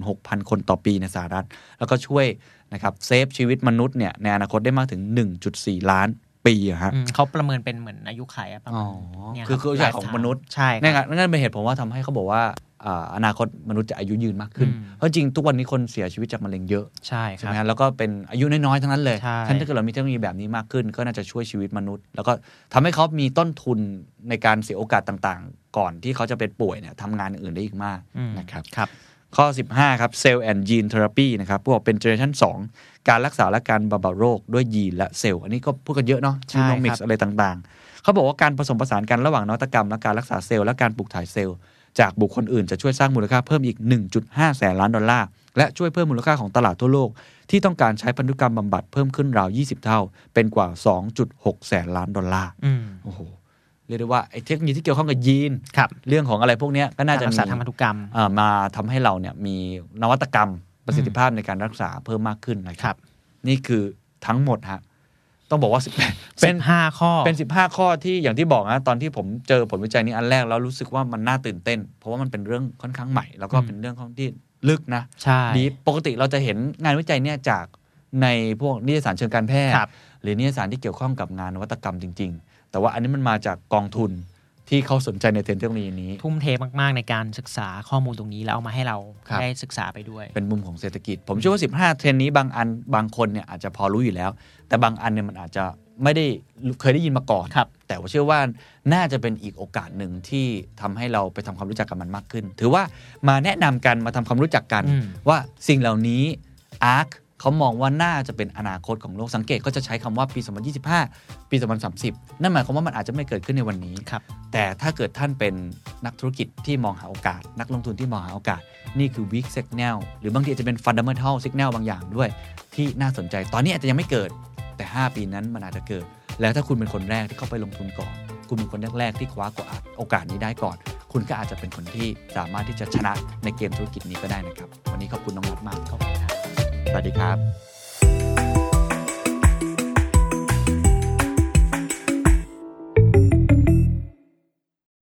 66,000 คนต่อปีในสหรัฐ แล้วก็ช่วยนะครับ save ชีวิตมนุษย์เนี่ยในอนาคตได้มากถึง 1.4 ล้านปีอะฮะอืมเขาประเมินเป็นเหมือนอายุไขอะประมาอ๋ณอเนี่ยคือรับคือใหญ่ของมนุษย์ใช่ครับนั่นไงนั่นเป็นเหตุผลว่าทำให้เขาบอกว่า อ่าอนาคตมนุษย์จะอายุยืนมากขึ้นอืมเพราะจริงทุกวันนี้คนเสียชีวิตจากมะเร็งเยอะใช่คใช่รัไหบมฮะแล้วก็เป็นอายุน้อยๆทั้งนั้นเลยใช่ฉะนันถ้าเกิดเรามีเทคโนโลยีแบบนี้มากขึ้น ก็น่าจะช่วยชีวิตมนุษย์ แล้วก็ทำให้เขามีต้นทุนในการเสียโอกาสต่างๆ ก่อนที่เขาจะเป็นป่วยเนี่ยทำงานอื่นได้อีกมากอืมนะครับครับข้อ 15 ครับ Cell and Gene Therapy นะครับพวกเป็น Generation 2การรักษาและการบำบัดโรคด้วยยีนและเซลล์อันนี้ก็พูดกันเยอะเนาะใช่ genomics ครับอะไรต่างๆ เขาบอกว่าการผสมผสานกันระหว่างนวัตกรรมและการรักษาเซลล์และการปลูกถ่ายเซลล์ จากบุคคลอื่นจะช่วยสร้างมูลค่าเพิ่มอีก 1.5 แสนล้านดอลลาร์ และช่วยเพิ่มมูลค่าของตลาดทั่วโลก ที่ต้องการใช้พันธุกรรมบำบัดเพิ่มขึ้นราว 20 เท่า เป็นกว่า 2.6 แสนล้านดอลลาร์อืมโอ้โหเรียกได้ว่าไอ้เทคโนโลยีที่เกี่ยวข้องกับยีนครับเรื่องของอะไรพวกเนี้ยก็น่าจะการรักมีษาทางพันธุกรรมอ่ามาทำให้เราเนี่ยมีนวัตกรรมประสิทธิภาพในการรักษาเพิ่มมากขึ้นนะคครัรับบนี่คือทั้งหมดฮะ ต้องบอกว่า18เป็นห้าข้อเป็น15ข้อที่อย่างที่บอกนะตอนที่ผมเจอผลวิจัยนี้อันแรกแล้วรู้สึกว่ามันน่าตื่นเต้น เพราะว่ามันเป็นเรื่องค่อนข้างใหม่ แล้วก็อืมเป็นเรื่องของที่ลึกนะใช่ดีปกติเราจะเห็นงานวิจัยเนี่ยจากในพวกนิตยสารเชิงการแพทย์ครับหรือนิตยสารที่เกี่ยวข้องกับงานนวัตกรรมจริง ๆ แต่ว่าอันนี้มันมาจากกองทุน ที่เขาสนใจในเทรนด์เทคโนโลยีนี้ ทุ่มเทมาก ๆ ในการศึกษาข้อมูลตรงนี้ แล้วเอามาให้เราครับได้ศึกษาไปด้วย เป็นมุมของเศรษฐกิจ ผมเชื่อว่า 15 เทรนด์นี้บางอันบางคนเนี่ยอาจจะพอรู้อยู่แล้ว แต่บางอันเนี่ยมันอาจจะไม่ได้เคยได้ยินมาก่อนครับแต่ว่าเชื่อว่าน่าจะเป็นอีกโอกาสหนึ่งที่ทำให้เราไปทำความรู้จักกับมันมากขึ้น ถือว่ามาแนะนำกันมาทำความรู้จักกันอืมว่าสิ่งเหล่านี้ ARK เขามองว่าน่าจะเป็นอนาคตของโลกสังเกตก็จะใช้คำว่าปี 2025 ปี 2030 นั่นหมายความว่ามันอาจจะไม่เกิดขึ้นในวันนี้ครับแต่ถ้าเกิดท่านเป็นนักธุรกิจที่มองหาโอกาส นักลงทุนที่มองหาโอกาส นี่คือ weak signal หรือบางทีอาจจะเป็น fundamental signal บางอย่างด้วย ที่น่าสนใจ ตอนนี้อาจจะยังไม่เกิด แต่ 5 ปีนั้นมันอาจจะเกิด แล้วถ้าคุณเป็นคนแรกที่เข้าไปลงทุนก่อน คุณเป็นคนแรกๆที่คว้าโอกาสนี้ได้ก่อนคุณก็อาจจะเป็นคนที่สามารถที่จะชนะในเกมธุรกิจนี้ก็ได้นะครับ วันนี้ขอบคุณน้องนัทมากขอบคุณครับ สวัสดีครับ